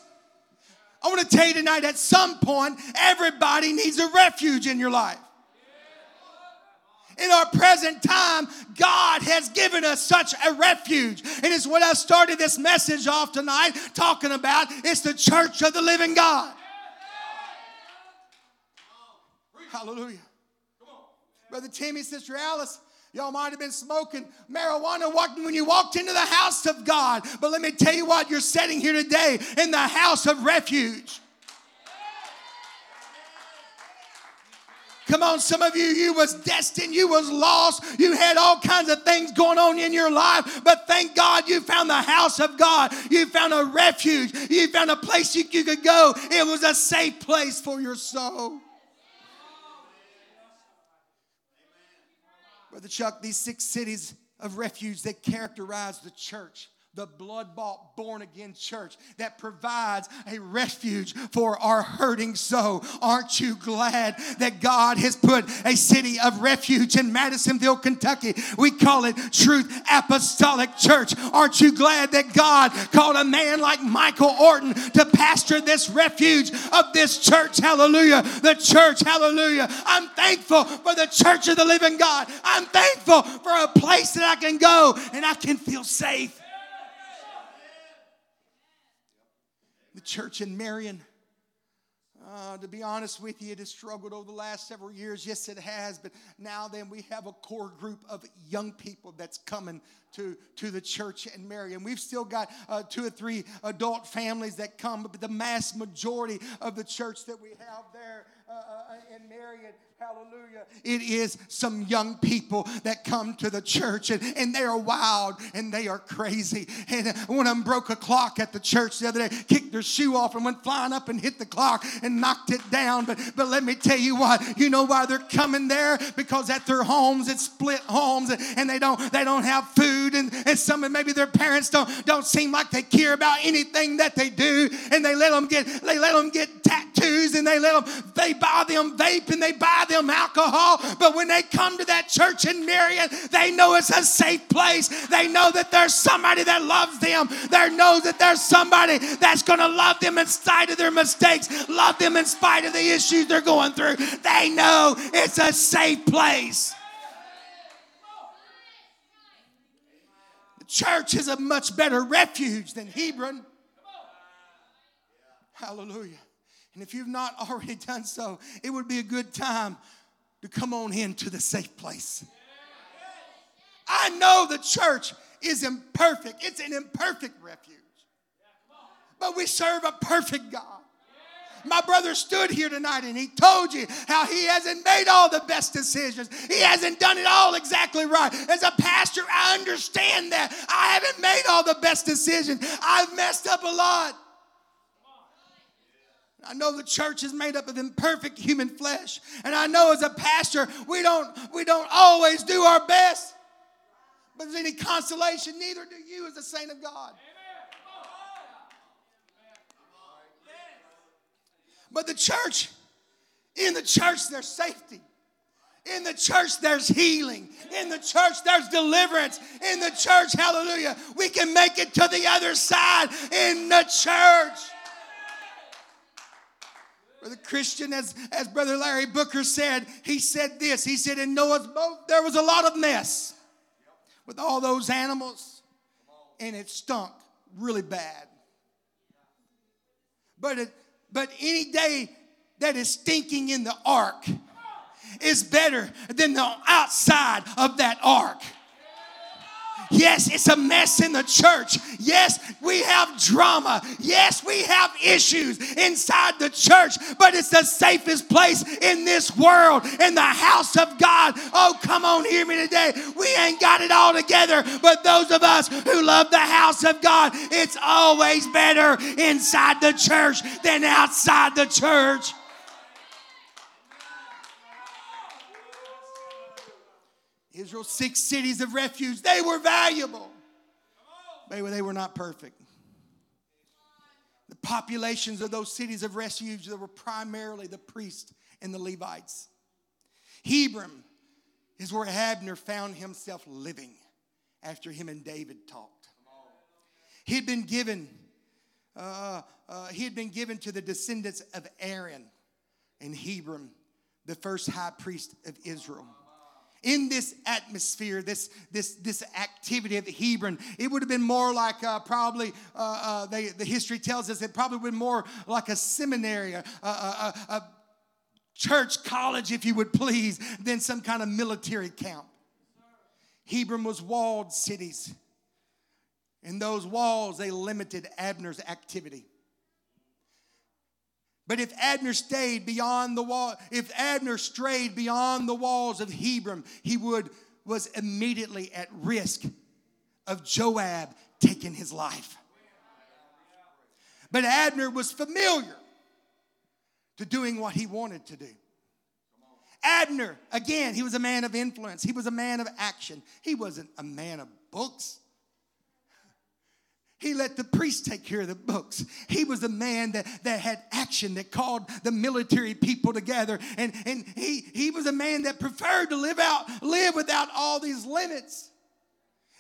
I want to tell you tonight at some point, everybody needs a refuge in your life in our present time, God has given us such a refuge. And it's what I started this message off tonight talking about. It's the church of the living God. Hallelujah. Brother Timmy, Sister Alice, Y'all might have been smoking marijuana when you walked into the house of God. But let me tell you what, you're sitting here today in the house of refuge. Come on, some of you, you was destined, you was lost, you had all kinds of things going on in your life, but thank God you found the house of God. You found a refuge. You found a place you, you could go. It was a safe place for your soul. Brother Chuck, these six cities of refuge that characterize the church the blood bought, born again church that provides a refuge for our hurting soul. Aren't you glad that God has put a city of refuge in Madisonville, Kentucky? We call it Truth Apostolic Church. Aren't you glad that God called a man like Michael Orten to pastor this refuge of this church? Hallelujah. The church, hallelujah. I'm thankful for the church of the living God. I'm thankful for a place that I can go and I can feel safe. The church in Marion. Uh, to be honest with you, it has struggled over the last several years. Yes, it has. But now then, we have a core group of young people that's coming to, to the church in Marion. We've still got uh, two or three adult families that come, but the mass majority of the church that we have there uh, uh in Marion Hallelujah. It is some young people that come to the church and, and they are wild and they are crazy. And one of them broke a clock at the church the other day, kicked their shoe off and went flying up and hit the clock and knocked it down. But, but let me tell you what, you know why they're coming there? Because at their homes, it's split homes and they don't they don't have food and, and some maybe their parents don't don't seem like they care about anything that they do and they let them get they let them get tattoos and they let them they buy them vape and they buy them alcohol, but when they come to that church in Marion, they know it's a safe place. They know that there's somebody that loves them. They know that there's somebody that's going to love them in spite of their mistakes, love them in spite of the issues they're going through. They know it's a safe place. The church is a much better refuge than Hebron. Hallelujah. And if you've not already done so, it would be a good time to come on into the safe place. I know the church is imperfect, it's an imperfect refuge. But we serve a perfect God. My brother stood here tonight and he told you how he hasn't made all the best decisions. He hasn't done it all exactly right. As a pastor, I understand that. I haven't made all the best decisions. I've messed up a lot. I know the church is made up of imperfect human flesh. And I know as a pastor, we don't, we don't always do our best. But there's any consolation, neither do you as a saint of God. But the church, in the church, there's safety. In the church, there's healing. In the church, there's deliverance. In the church, hallelujah, we can make it to the other side in the church. Brother Christian, as, as Brother Larry Booker said, he said this. He said, In Noah's boat, there was a lot of mess with all those animals, and it stunk really bad. But, it, but any day that is stinking in the ark is better than the outside of that ark. Yes, it's a mess in the church. Yes, we have drama. Yes, we have issues inside the church, but it's the safest place in this world, in the house of God. Oh, come on, hear me today. We ain't got it all together, but those of us who love the house of God, it's always better inside the church than outside the church. Israel's six cities of refuge, they were valuable. They were, they were not perfect. The populations of those cities of refuge were primarily the priests and the Levites. Hebron is where Abner found himself living after him and David talked. He had been given, uh, uh, he had been given to the descendants of Aaron and Hebron, the first high priest of Israel in this atmosphere, this, this, this activity of the Hebron, it would have been more like uh, probably, uh, uh, they, the history tells us it probably would more like a seminary, a, a, a, church college, if you would please, than some kind of military camp. Hebron was walled cities. In those walls, they limited Abner's activity. But if Abner stayed beyond the wall, if Abner strayed beyond the walls of Hebron, he would was immediately at risk of Joab taking his life. But Abner was familiar to doing what he wanted to do. Abner, again, he was a man of influence. He was a man of action. He wasn't a man of books. He let the priest take care of the books. He was a man that, that had action, that called the military people together. And, and he, he was a man that preferred to live out, live without all these limits.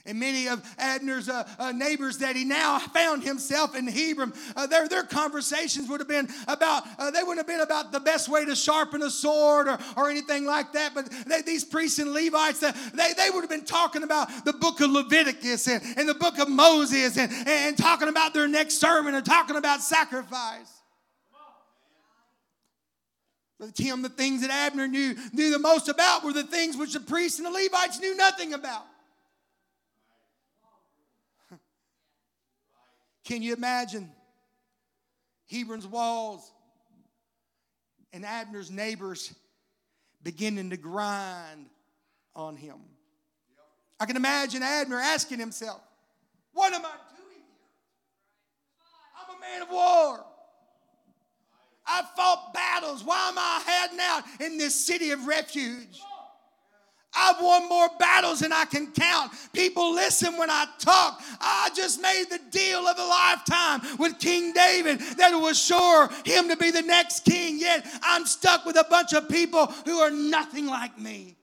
And many of Abner's uh, uh, neighbors that he now found himself in Hebron, uh, their, their conversations would have been about, uh, they wouldn't have been about the best way to sharpen a sword or, or anything like that. But they, these priests and Levites, uh, they, they would have been talking about the book of Leviticus and, and the book of Moses and, and talking about their next sermon and talking about sacrifice. But Tim, the things that Abner knew, knew the most about were the things which the priests and the Levites knew nothing about. Can you imagine Hebron's walls and Abner's neighbors beginning to grind on him? I can imagine Abner asking himself, What am I doing here? I'm a man of war. I fought battles. Why am I heading out in this city of refuge? I've won more battles than I can count. People listen when I talk. I just made the deal of a lifetime with King David that was sure him to be the next king. Yet I'm stuck with a bunch of people who are nothing like me.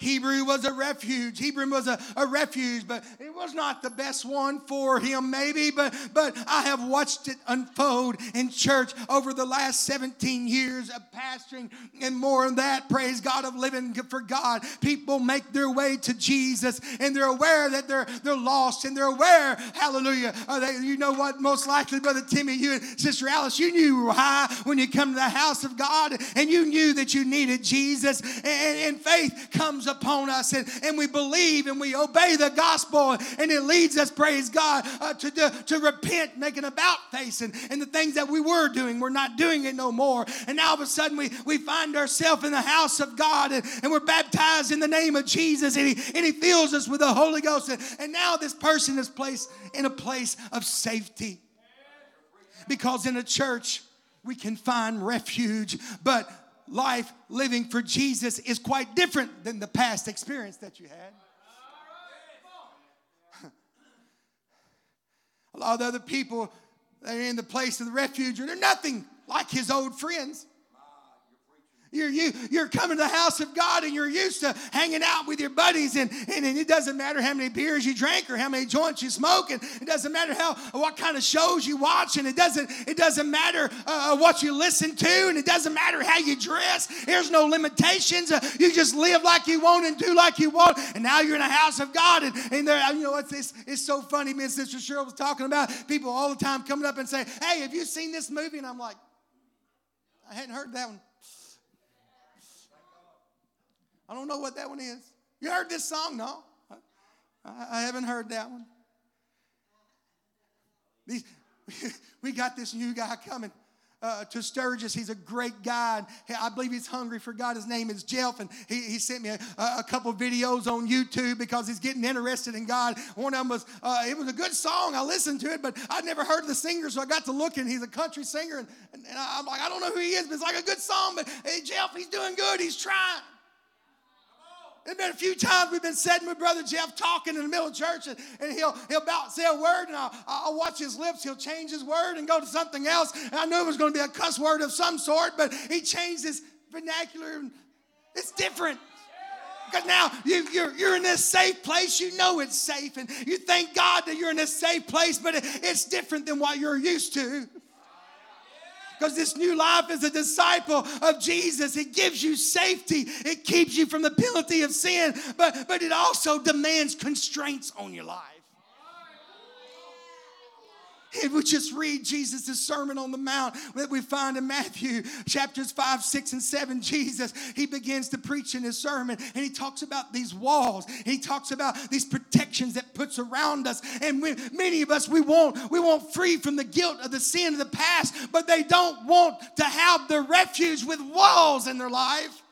Hebron was a refuge. Hebron was a, a refuge, but it was not the best one for him, maybe. But, but I have watched it unfold in church over the last 17 years of pastoring and more than that. Praise God of living for God. People make their way to Jesus and they're aware that they're, they're lost and they're aware, hallelujah. Uh, they, you know what? Most likely, Brother Timmy, you and Sister Alice, you knew why when you come to the house of God and you knew that you needed Jesus. And, and faith comes upon us and, and we believe and we obey the gospel and it leads us, praise God, uh, to, to, to repent, make an about face and, and the things that we were doing, we're not doing it no more. And now all of a sudden we, we find ourselves in the house of God and, and we're baptized in the name of Jesus and he, and he fills us with the Holy Ghost. And, and now this person is placed in a place of safety. Because in a church, we can find refuge, but life living for Jesus is quite different than the past experience that you had. A lot of other people that are in the place of the refuge, they're nothing like his old friends. You're, you, you're coming to the house of God and you're used to hanging out with your buddies, and, and, and, it doesn't matter how many beers you drink or how many joints you smoke, and it doesn't matter how what kind of shows you watch, and it doesn't, it doesn't matter uh, what you listen to, and it doesn't matter how you dress. There's no limitations. Uh, you just live like you want and do like you want, and now you're in a house of God, and, and there, you know what's this? It's so funny. Me and Sister Cheryl was talking about people all the time coming up and say, "Hey, have you seen this movie?" And I'm like, I hadn't heard that one. I don't know what that one is. You heard this song? No. I, I haven't heard that one. These, we got this new guy coming. uh, to Sturgis. He's a great guy. I believe he's hungry for God. His name is Jeff, and he, he sent me a, a couple videos on YouTube because he's getting interested in God. One of them was, uh, it was a good song. I listened to it, but I'd never heard the singer, so I got to looking. He's a country singer, and, and, and I'm like, I don't know who he is, but it's like a good song. But hey, Jeff, he's doing good. He's trying. There's been a few times we've been sitting with Brother Jeff talking in the middle of church, and, and he'll, he'll about say a word, and I'll, I'll watch his lips. He'll change his word and go to something else. And I knew it was going to be a cuss word of some sort, but he changed his vernacular. It's different. Because now you, you're, you're in this safe place. You know it's safe, and you thank God that you're in this safe place, but it, it's different than what you're used to because this new life as a disciple of Jesus, it gives you safety. It keeps you from the penalty of sin, but, but it also demands constraints on your life. If we just read Jesus' Sermon on the Mount that we find in Matthew chapters 5, 6, and 7, Jesus, he begins to preach in his sermon and he talks about these walls. He talks about these protections that puts around us. And we, many of us, we want, we want free from the guilt of the sin of the past, but they don't want to have the refuge with walls in their life.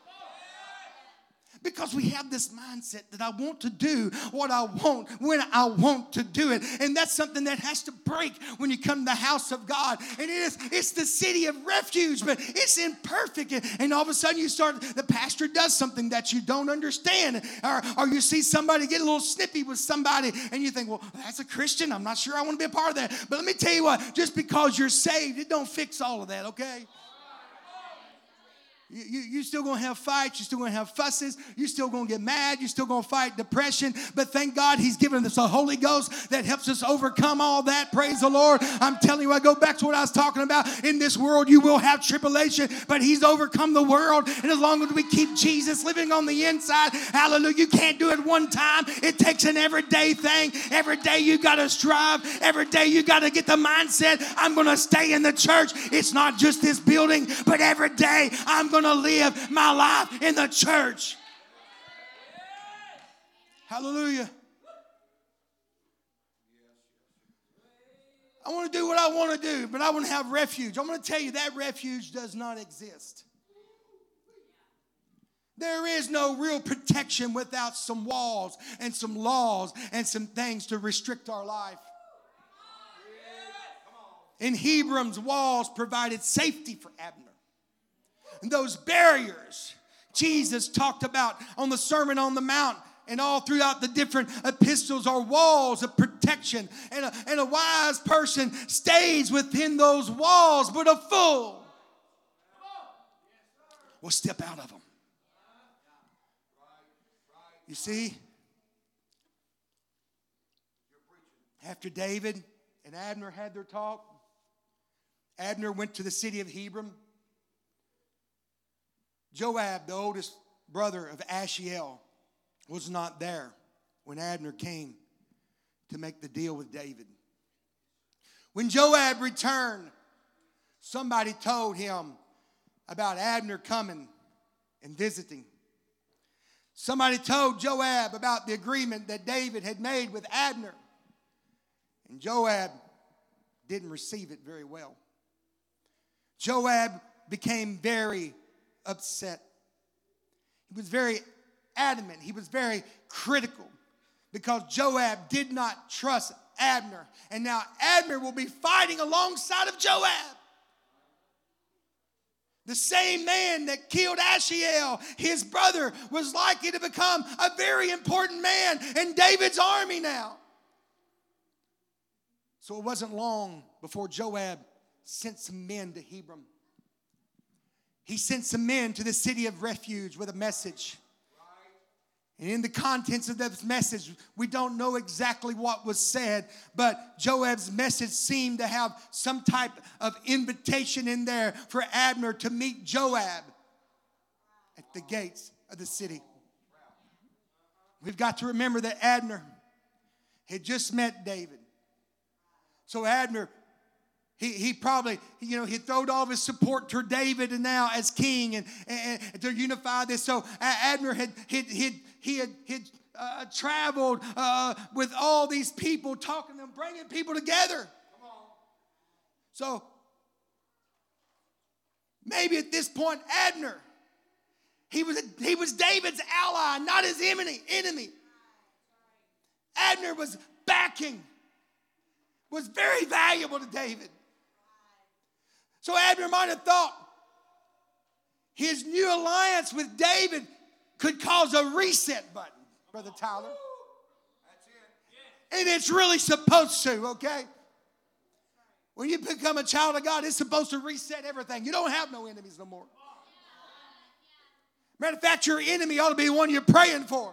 Because we have this mindset that I want to do what I want when I want to do it. And that's something that has to break when you come to the house of God. And it is, it's the city of refuge, but it's imperfect. And all of a sudden you start, the pastor does something that you don't understand. Or, or you see somebody get a little snippy with somebody and you think, well, that's a Christian. I'm not sure I want to be a part of that. But let me tell you what, just because you're saved, it don't fix all of that, okay? You, you, you still gonna have fights, you're still gonna have fusses, you're still gonna get mad, you're still gonna fight depression. But thank God He's given us a Holy Ghost that helps us overcome all that. Praise the Lord. I'm telling you, I go back to what I was talking about. In this world, you will have tribulation, but He's overcome the world. And as long as we keep Jesus living on the inside, hallelujah, you can't do it one time. It takes an everyday thing. Every day you gotta strive, every day you gotta get the mindset I'm gonna stay in the church. It's not just this building, but every day I'm gonna going to live my life in the church. Hallelujah. I want to do what I want to do, but I want to have refuge. I'm going to tell you that refuge does not exist. There is no real protection without some walls and some laws and some things to restrict our life. In Hebrews, walls provided safety for Abner those barriers Jesus talked about on the Sermon on the Mount and all throughout the different epistles are walls of protection. And a, and a wise person stays within those walls, but a fool will step out of them. You see, after David and Abner had their talk, Abner went to the city of Hebron. Joab, the oldest brother of Ashiel, was not there when Abner came to make the deal with David. When Joab returned, somebody told him about Abner coming and visiting. Somebody told Joab about the agreement that David had made with Abner. And Joab didn't receive it very well. Joab became very upset. He was very adamant, he was very critical because Joab did not trust Abner. And now Abner will be fighting alongside of Joab. The same man that killed Ashiel, his brother, was likely to become a very important man in David's army now. So it wasn't long before Joab sent some men to Hebron he sent some men to the city of refuge with a message. And in the contents of this message, we don't know exactly what was said, but Joab's message seemed to have some type of invitation in there for Abner to meet Joab at the gates of the city. We've got to remember that Abner had just met David. So Abner he, he probably, you know, he throwed all his support to David and now as king and, and, and to unify this. So Abner had, he, he, he had, had uh, traveled uh, with all these people, talking to them, bringing people together. So maybe at this point, Abner. He was, he was David's ally, not his enemy. enemy. Abner was backing, was very valuable to David. So Abner might have thought his new alliance with David could cause a reset button, Brother Tyler. And it's really supposed to, okay? When you become a child of God, it's supposed to reset everything. You don't have no enemies no more. Matter of fact, your enemy ought to be the one you're praying for.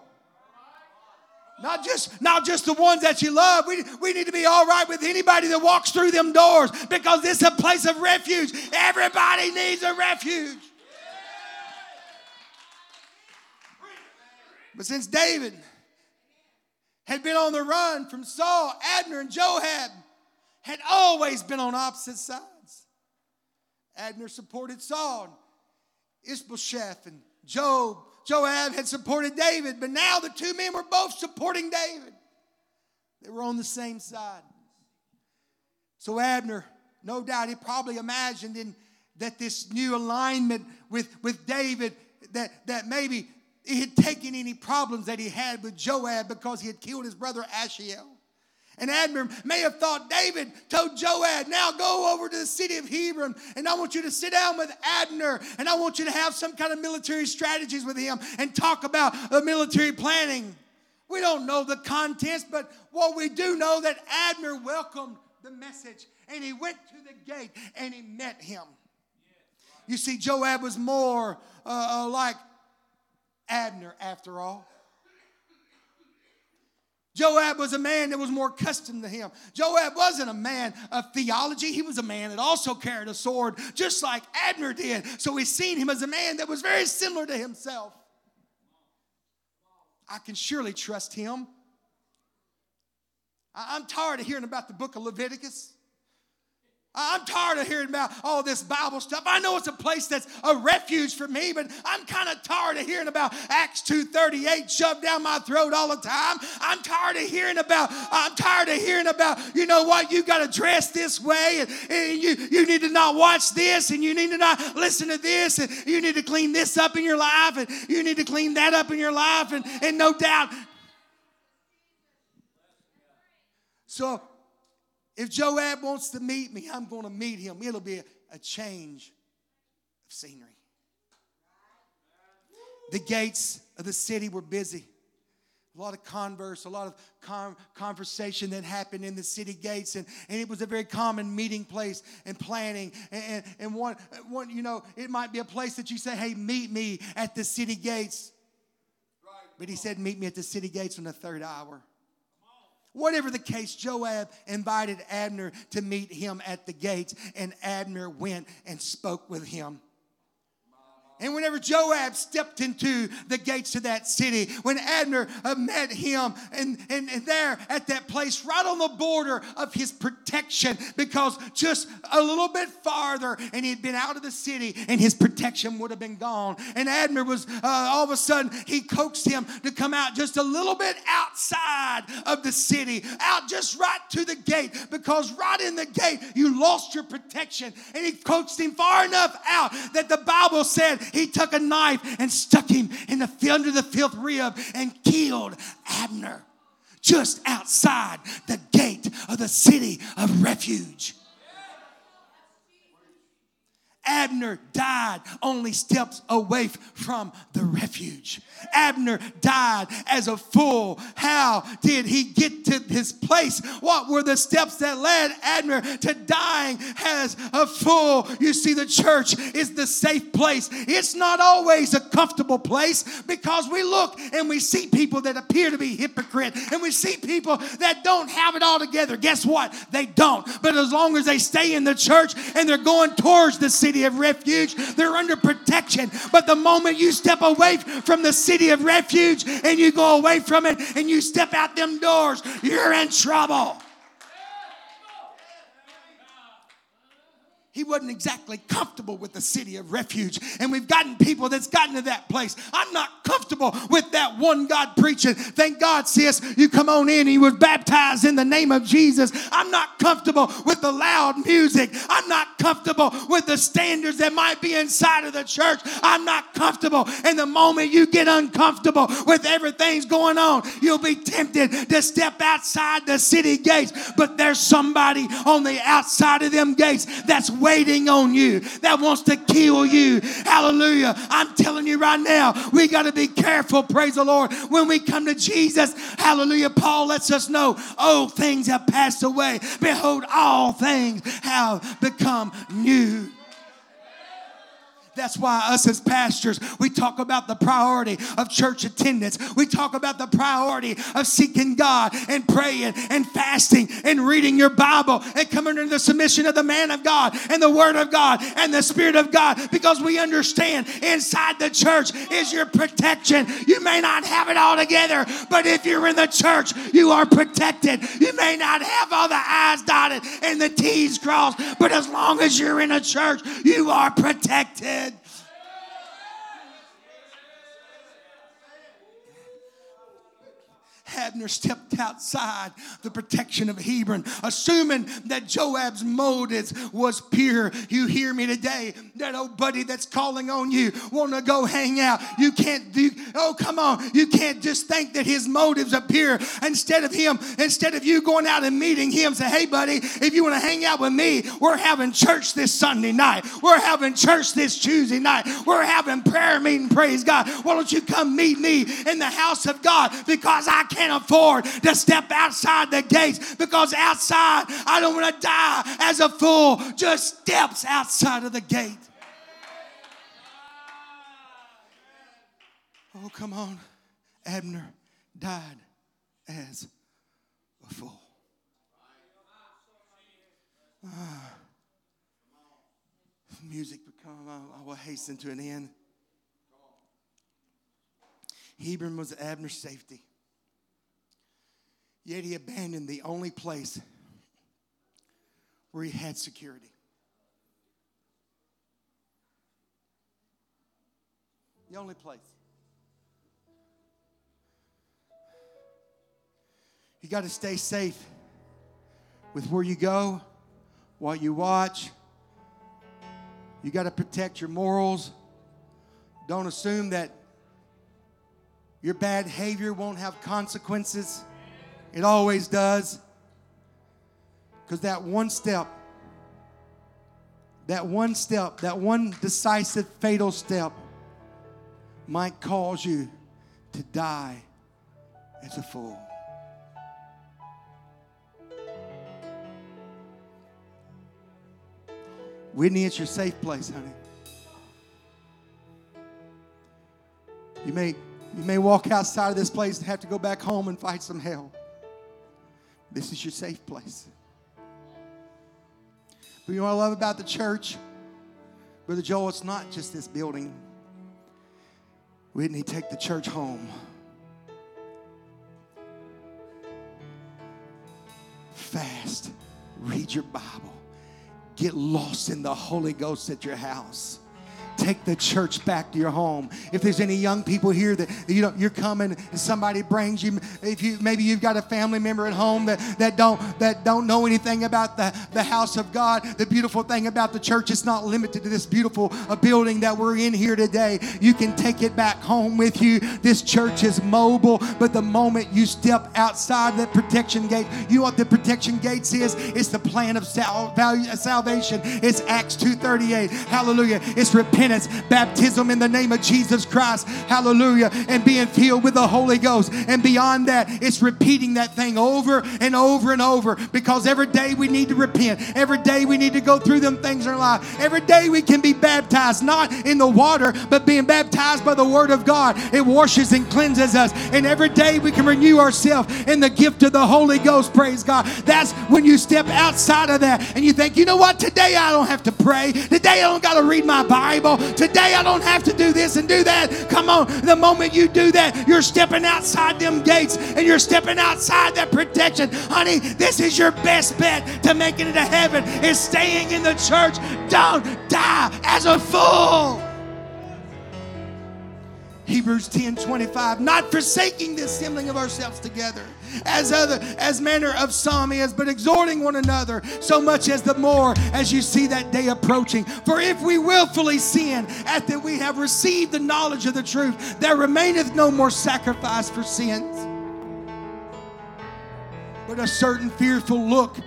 Not just, not just the ones that you love. We, we need to be all right with anybody that walks through them doors because this is a place of refuge. Everybody needs a refuge. But since David had been on the run from Saul, Abner, and Joab had always been on opposite sides. Abner supported Saul, Ishbosheth, and Job. Joab had supported David, but now the two men were both supporting David. They were on the same side. So Abner, no doubt, he probably imagined in that this new alignment with, with David, that, that maybe he had taken any problems that he had with Joab because he had killed his brother Ashiel. And Abner may have thought David told Joab, now go over to the city of Hebron and I want you to sit down with Abner and I want you to have some kind of military strategies with him and talk about the military planning. We don't know the contents, but what we do know that Abner welcomed the message and he went to the gate and he met him. You see, Joab was more uh, uh like Abner after all. Joab was a man that was more accustomed to him. Joab wasn't a man of theology. He was a man that also carried a sword, just like Abner did. So we seen him as a man that was very similar to himself. I can surely trust him. I'm tired of hearing about the book of Leviticus. I'm tired of hearing about all this Bible stuff. I know it's a place that's a refuge for me, but I'm kind of tired of hearing about Acts 2:38 shoved down my throat all the time. I'm tired of hearing about, I'm tired of hearing about, you know what, you got to dress this way, and, and, you, you need to not watch this, and you need to not listen to this, and you need to clean this up in your life, and you need to clean that up in your life, and, and no doubt. So if Joab wants to meet me, I'm going to meet him. It'll be a, a change of scenery. The gates of the city were busy. A lot of converse, a lot of con- conversation that happened in the city gates, and, and it was a very common meeting place and planning. And, and, and one, one, you know, it might be a place that you say, hey, meet me at the city gates. But he said, meet me at the city gates on the third hour. Whatever the case, Joab invited Abner to meet him at the gates, and Abner went and spoke with him. And whenever Joab stepped into the gates of that city, when Abner uh, met him, and, and, and there at that place, right on the border of his protection, because just a little bit farther, and he had been out of the city, and his protection would have been gone. And Abner was uh, all of a sudden, he coaxed him to come out just a little bit outside of the city, out just right to the gate, because right in the gate, you lost your protection. And he coaxed him far enough out that the Bible said, he took a knife and stuck him in the under the fifth rib and killed Abner just outside the gate of the city of refuge. Abner died only steps away from the refuge. Abner died as a fool. How did he get to his place? What were the steps that led Abner to dying as a fool? You see, the church is the safe place. It's not always a comfortable place because we look and we see people that appear to be hypocrite and we see people that don't have it all together. Guess what? They don't. But as long as they stay in the church and they're going towards the city of refuge, they're under protection. But the moment you step away from the city of refuge and you go away from it and you step out them doors, you're in trouble. He wasn't exactly comfortable with the city of refuge. And we've gotten people that's gotten to that place. I'm not comfortable with that one God preaching. Thank God, sis, you come on in you was baptized in the name of Jesus. I'm not comfortable with the loud music. I'm not comfortable with the standards that might be inside of the church. I'm not comfortable. And the moment you get uncomfortable with everything's going on, you'll be tempted to step outside the city gates. But there's somebody on the outside of them gates that's waiting on you, that wants to kill you. Hallelujah. I'm telling you right now, we got to be careful, praise the Lord, when we come to Jesus. Hallelujah. Paul lets us know, old things have passed away. Behold, all things have become new. That's why us as pastors, we talk about the priority of church attendance. We talk about the priority of seeking God and praying and fasting and reading your Bible and coming under the submission of the man of God and the word of God and the spirit of God because we understand inside the church is your protection. You may not have it all together, but if you're in the church, you are protected. You may not have all the I's dotted and the T's crossed, but as long as you're in a church, you are protected. Abner stepped outside the protection of Hebron, assuming that Joab's motives was pure. You hear me today? That old buddy that's calling on you, want to go hang out. You can't do, oh, come on. You can't just think that his motives are pure. Instead of him, instead of you going out and meeting him, say, hey, buddy, if you want to hang out with me, we're having church this Sunday night. We're having church this Tuesday night. We're having prayer meeting, praise God. Why don't you come meet me in the house of God? Because I can't afford to step outside the gates because outside I don't want to die as a fool. Just steps outside of the gate. Oh, come on. Abner died as a fool. Ah. music become, I will hasten to an end. Hebron was Abner's safety. Yet he abandoned the only place where he had security. The only place. You got to stay safe with where you go, what you watch. You got to protect your morals. Don't assume that your bad behavior won't have consequences. It always does. Because that one step, that one step, that one decisive, fatal step might cause you to die as a fool. Whitney, it's your safe place, honey. You may, you may walk outside of this place and have to go back home and fight some hell. This is your safe place. But you know what I love about the church? Brother Joel, it's not just this building. Whitney, take the church home. Fast, read your Bible, get lost in the Holy Ghost at your house take the church back to your home. If there's any young people here that you know you're coming and somebody brings you, if you maybe you've got a family member at home that, that don't that don't know anything about the, the house of God. The beautiful thing about the church is not limited to this beautiful uh, building that we're in here today. You can take it back home with you. This church is mobile, but the moment you step outside that protection gate, you know what the protection gates is? It's the plan of sal- value, salvation. It's Acts 2:38. Hallelujah. It's repentance repentance, baptism in the name of Jesus Christ. Hallelujah. And being filled with the Holy Ghost. And beyond that, it's repeating that thing over and over and over because every day we need to repent. Every day we need to go through them things in our life. Every day we can be baptized, not in the water, but being baptized by the Word of God. It washes and cleanses us. And every day we can renew ourselves in the gift of the Holy Ghost. Praise God. That's when you step outside of that and you think, you know what? Today I don't have to pray. Today I don't got to read my Bible. Today I don't have to do this and do that. Come on. The moment you do that, you're stepping outside them gates and you're stepping outside that protection. Honey, this is your best bet to making it to heaven is staying in the church. Don't die as a fool. Hebrews 10 25, not forsaking the assembling of ourselves together, as other as manner of some is, but exhorting one another, so much as the more as you see that day approaching. For if we willfully sin, after we have received the knowledge of the truth, there remaineth no more sacrifice for sins, but a certain fearful look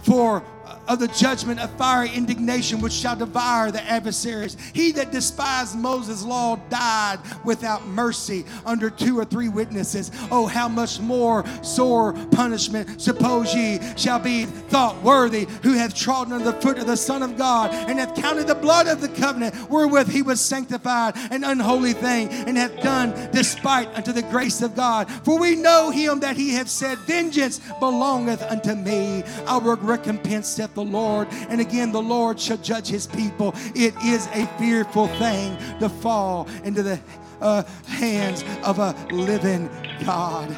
for of the judgment of fiery indignation which shall devour the adversaries. He that despised Moses' law died without mercy under two or three witnesses. Oh, how much more sore punishment, suppose ye, shall be thought worthy who hath trodden under the foot of the Son of God and hath counted the blood of the covenant wherewith he was sanctified an unholy thing and hath done despite unto the grace of God. For we know him that he hath said, Vengeance belongeth unto me. I will recompense, saith the Lord. And again, the Lord shall judge his people. It is a fearful thing to fall into the uh, hands of a living God.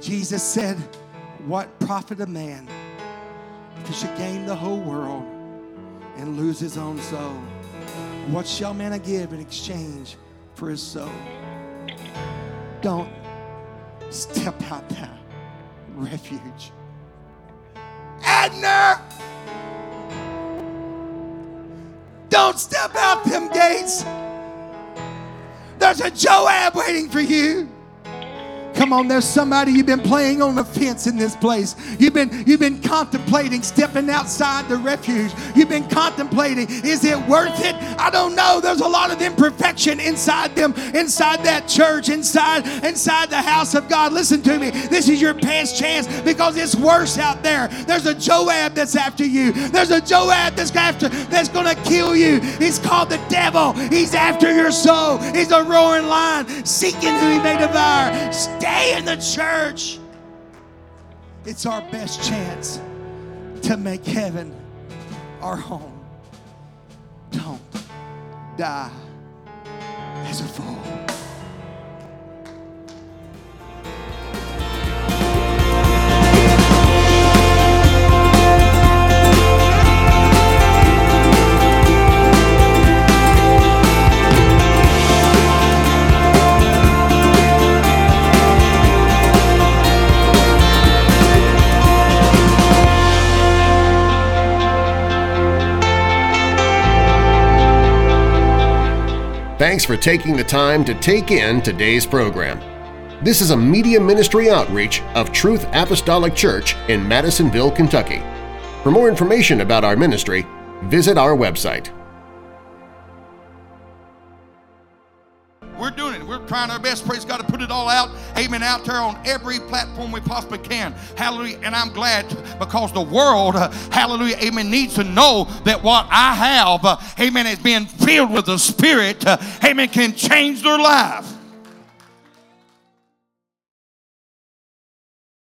Jesus said, What profit a man if he should gain the whole world and lose his own soul? What shall man give in exchange for his soul? Don't step out that refuge. Abner! Don't step out them gates. There's a Joab waiting for you. Come on, there's somebody you've been playing on the fence in this place. You've been you've been contemplating stepping outside the refuge. You've been contemplating, is it worth it? I don't know. There's a lot of imperfection inside them, inside that church, inside inside the house of God. Listen to me. This is your past chance because it's worse out there. There's a Joab that's after you. There's a Joab that's after that's gonna kill you. He's called the devil. He's after your soul. He's a roaring lion, seeking who he may devour stay in the church. It's our best chance to make heaven our home. Don't die as a fool. Thanks for taking the time to take in today's program. This is a media ministry outreach of Truth Apostolic Church in Madisonville, Kentucky. For more information about our ministry, visit our website. We're doing Trying our best, praise God, to put it all out, amen, out there on every platform we possibly can. Hallelujah. And I'm glad because the world, uh, hallelujah, amen, needs to know that what I have, uh, amen, is being filled with the Spirit, uh, amen, can change their life.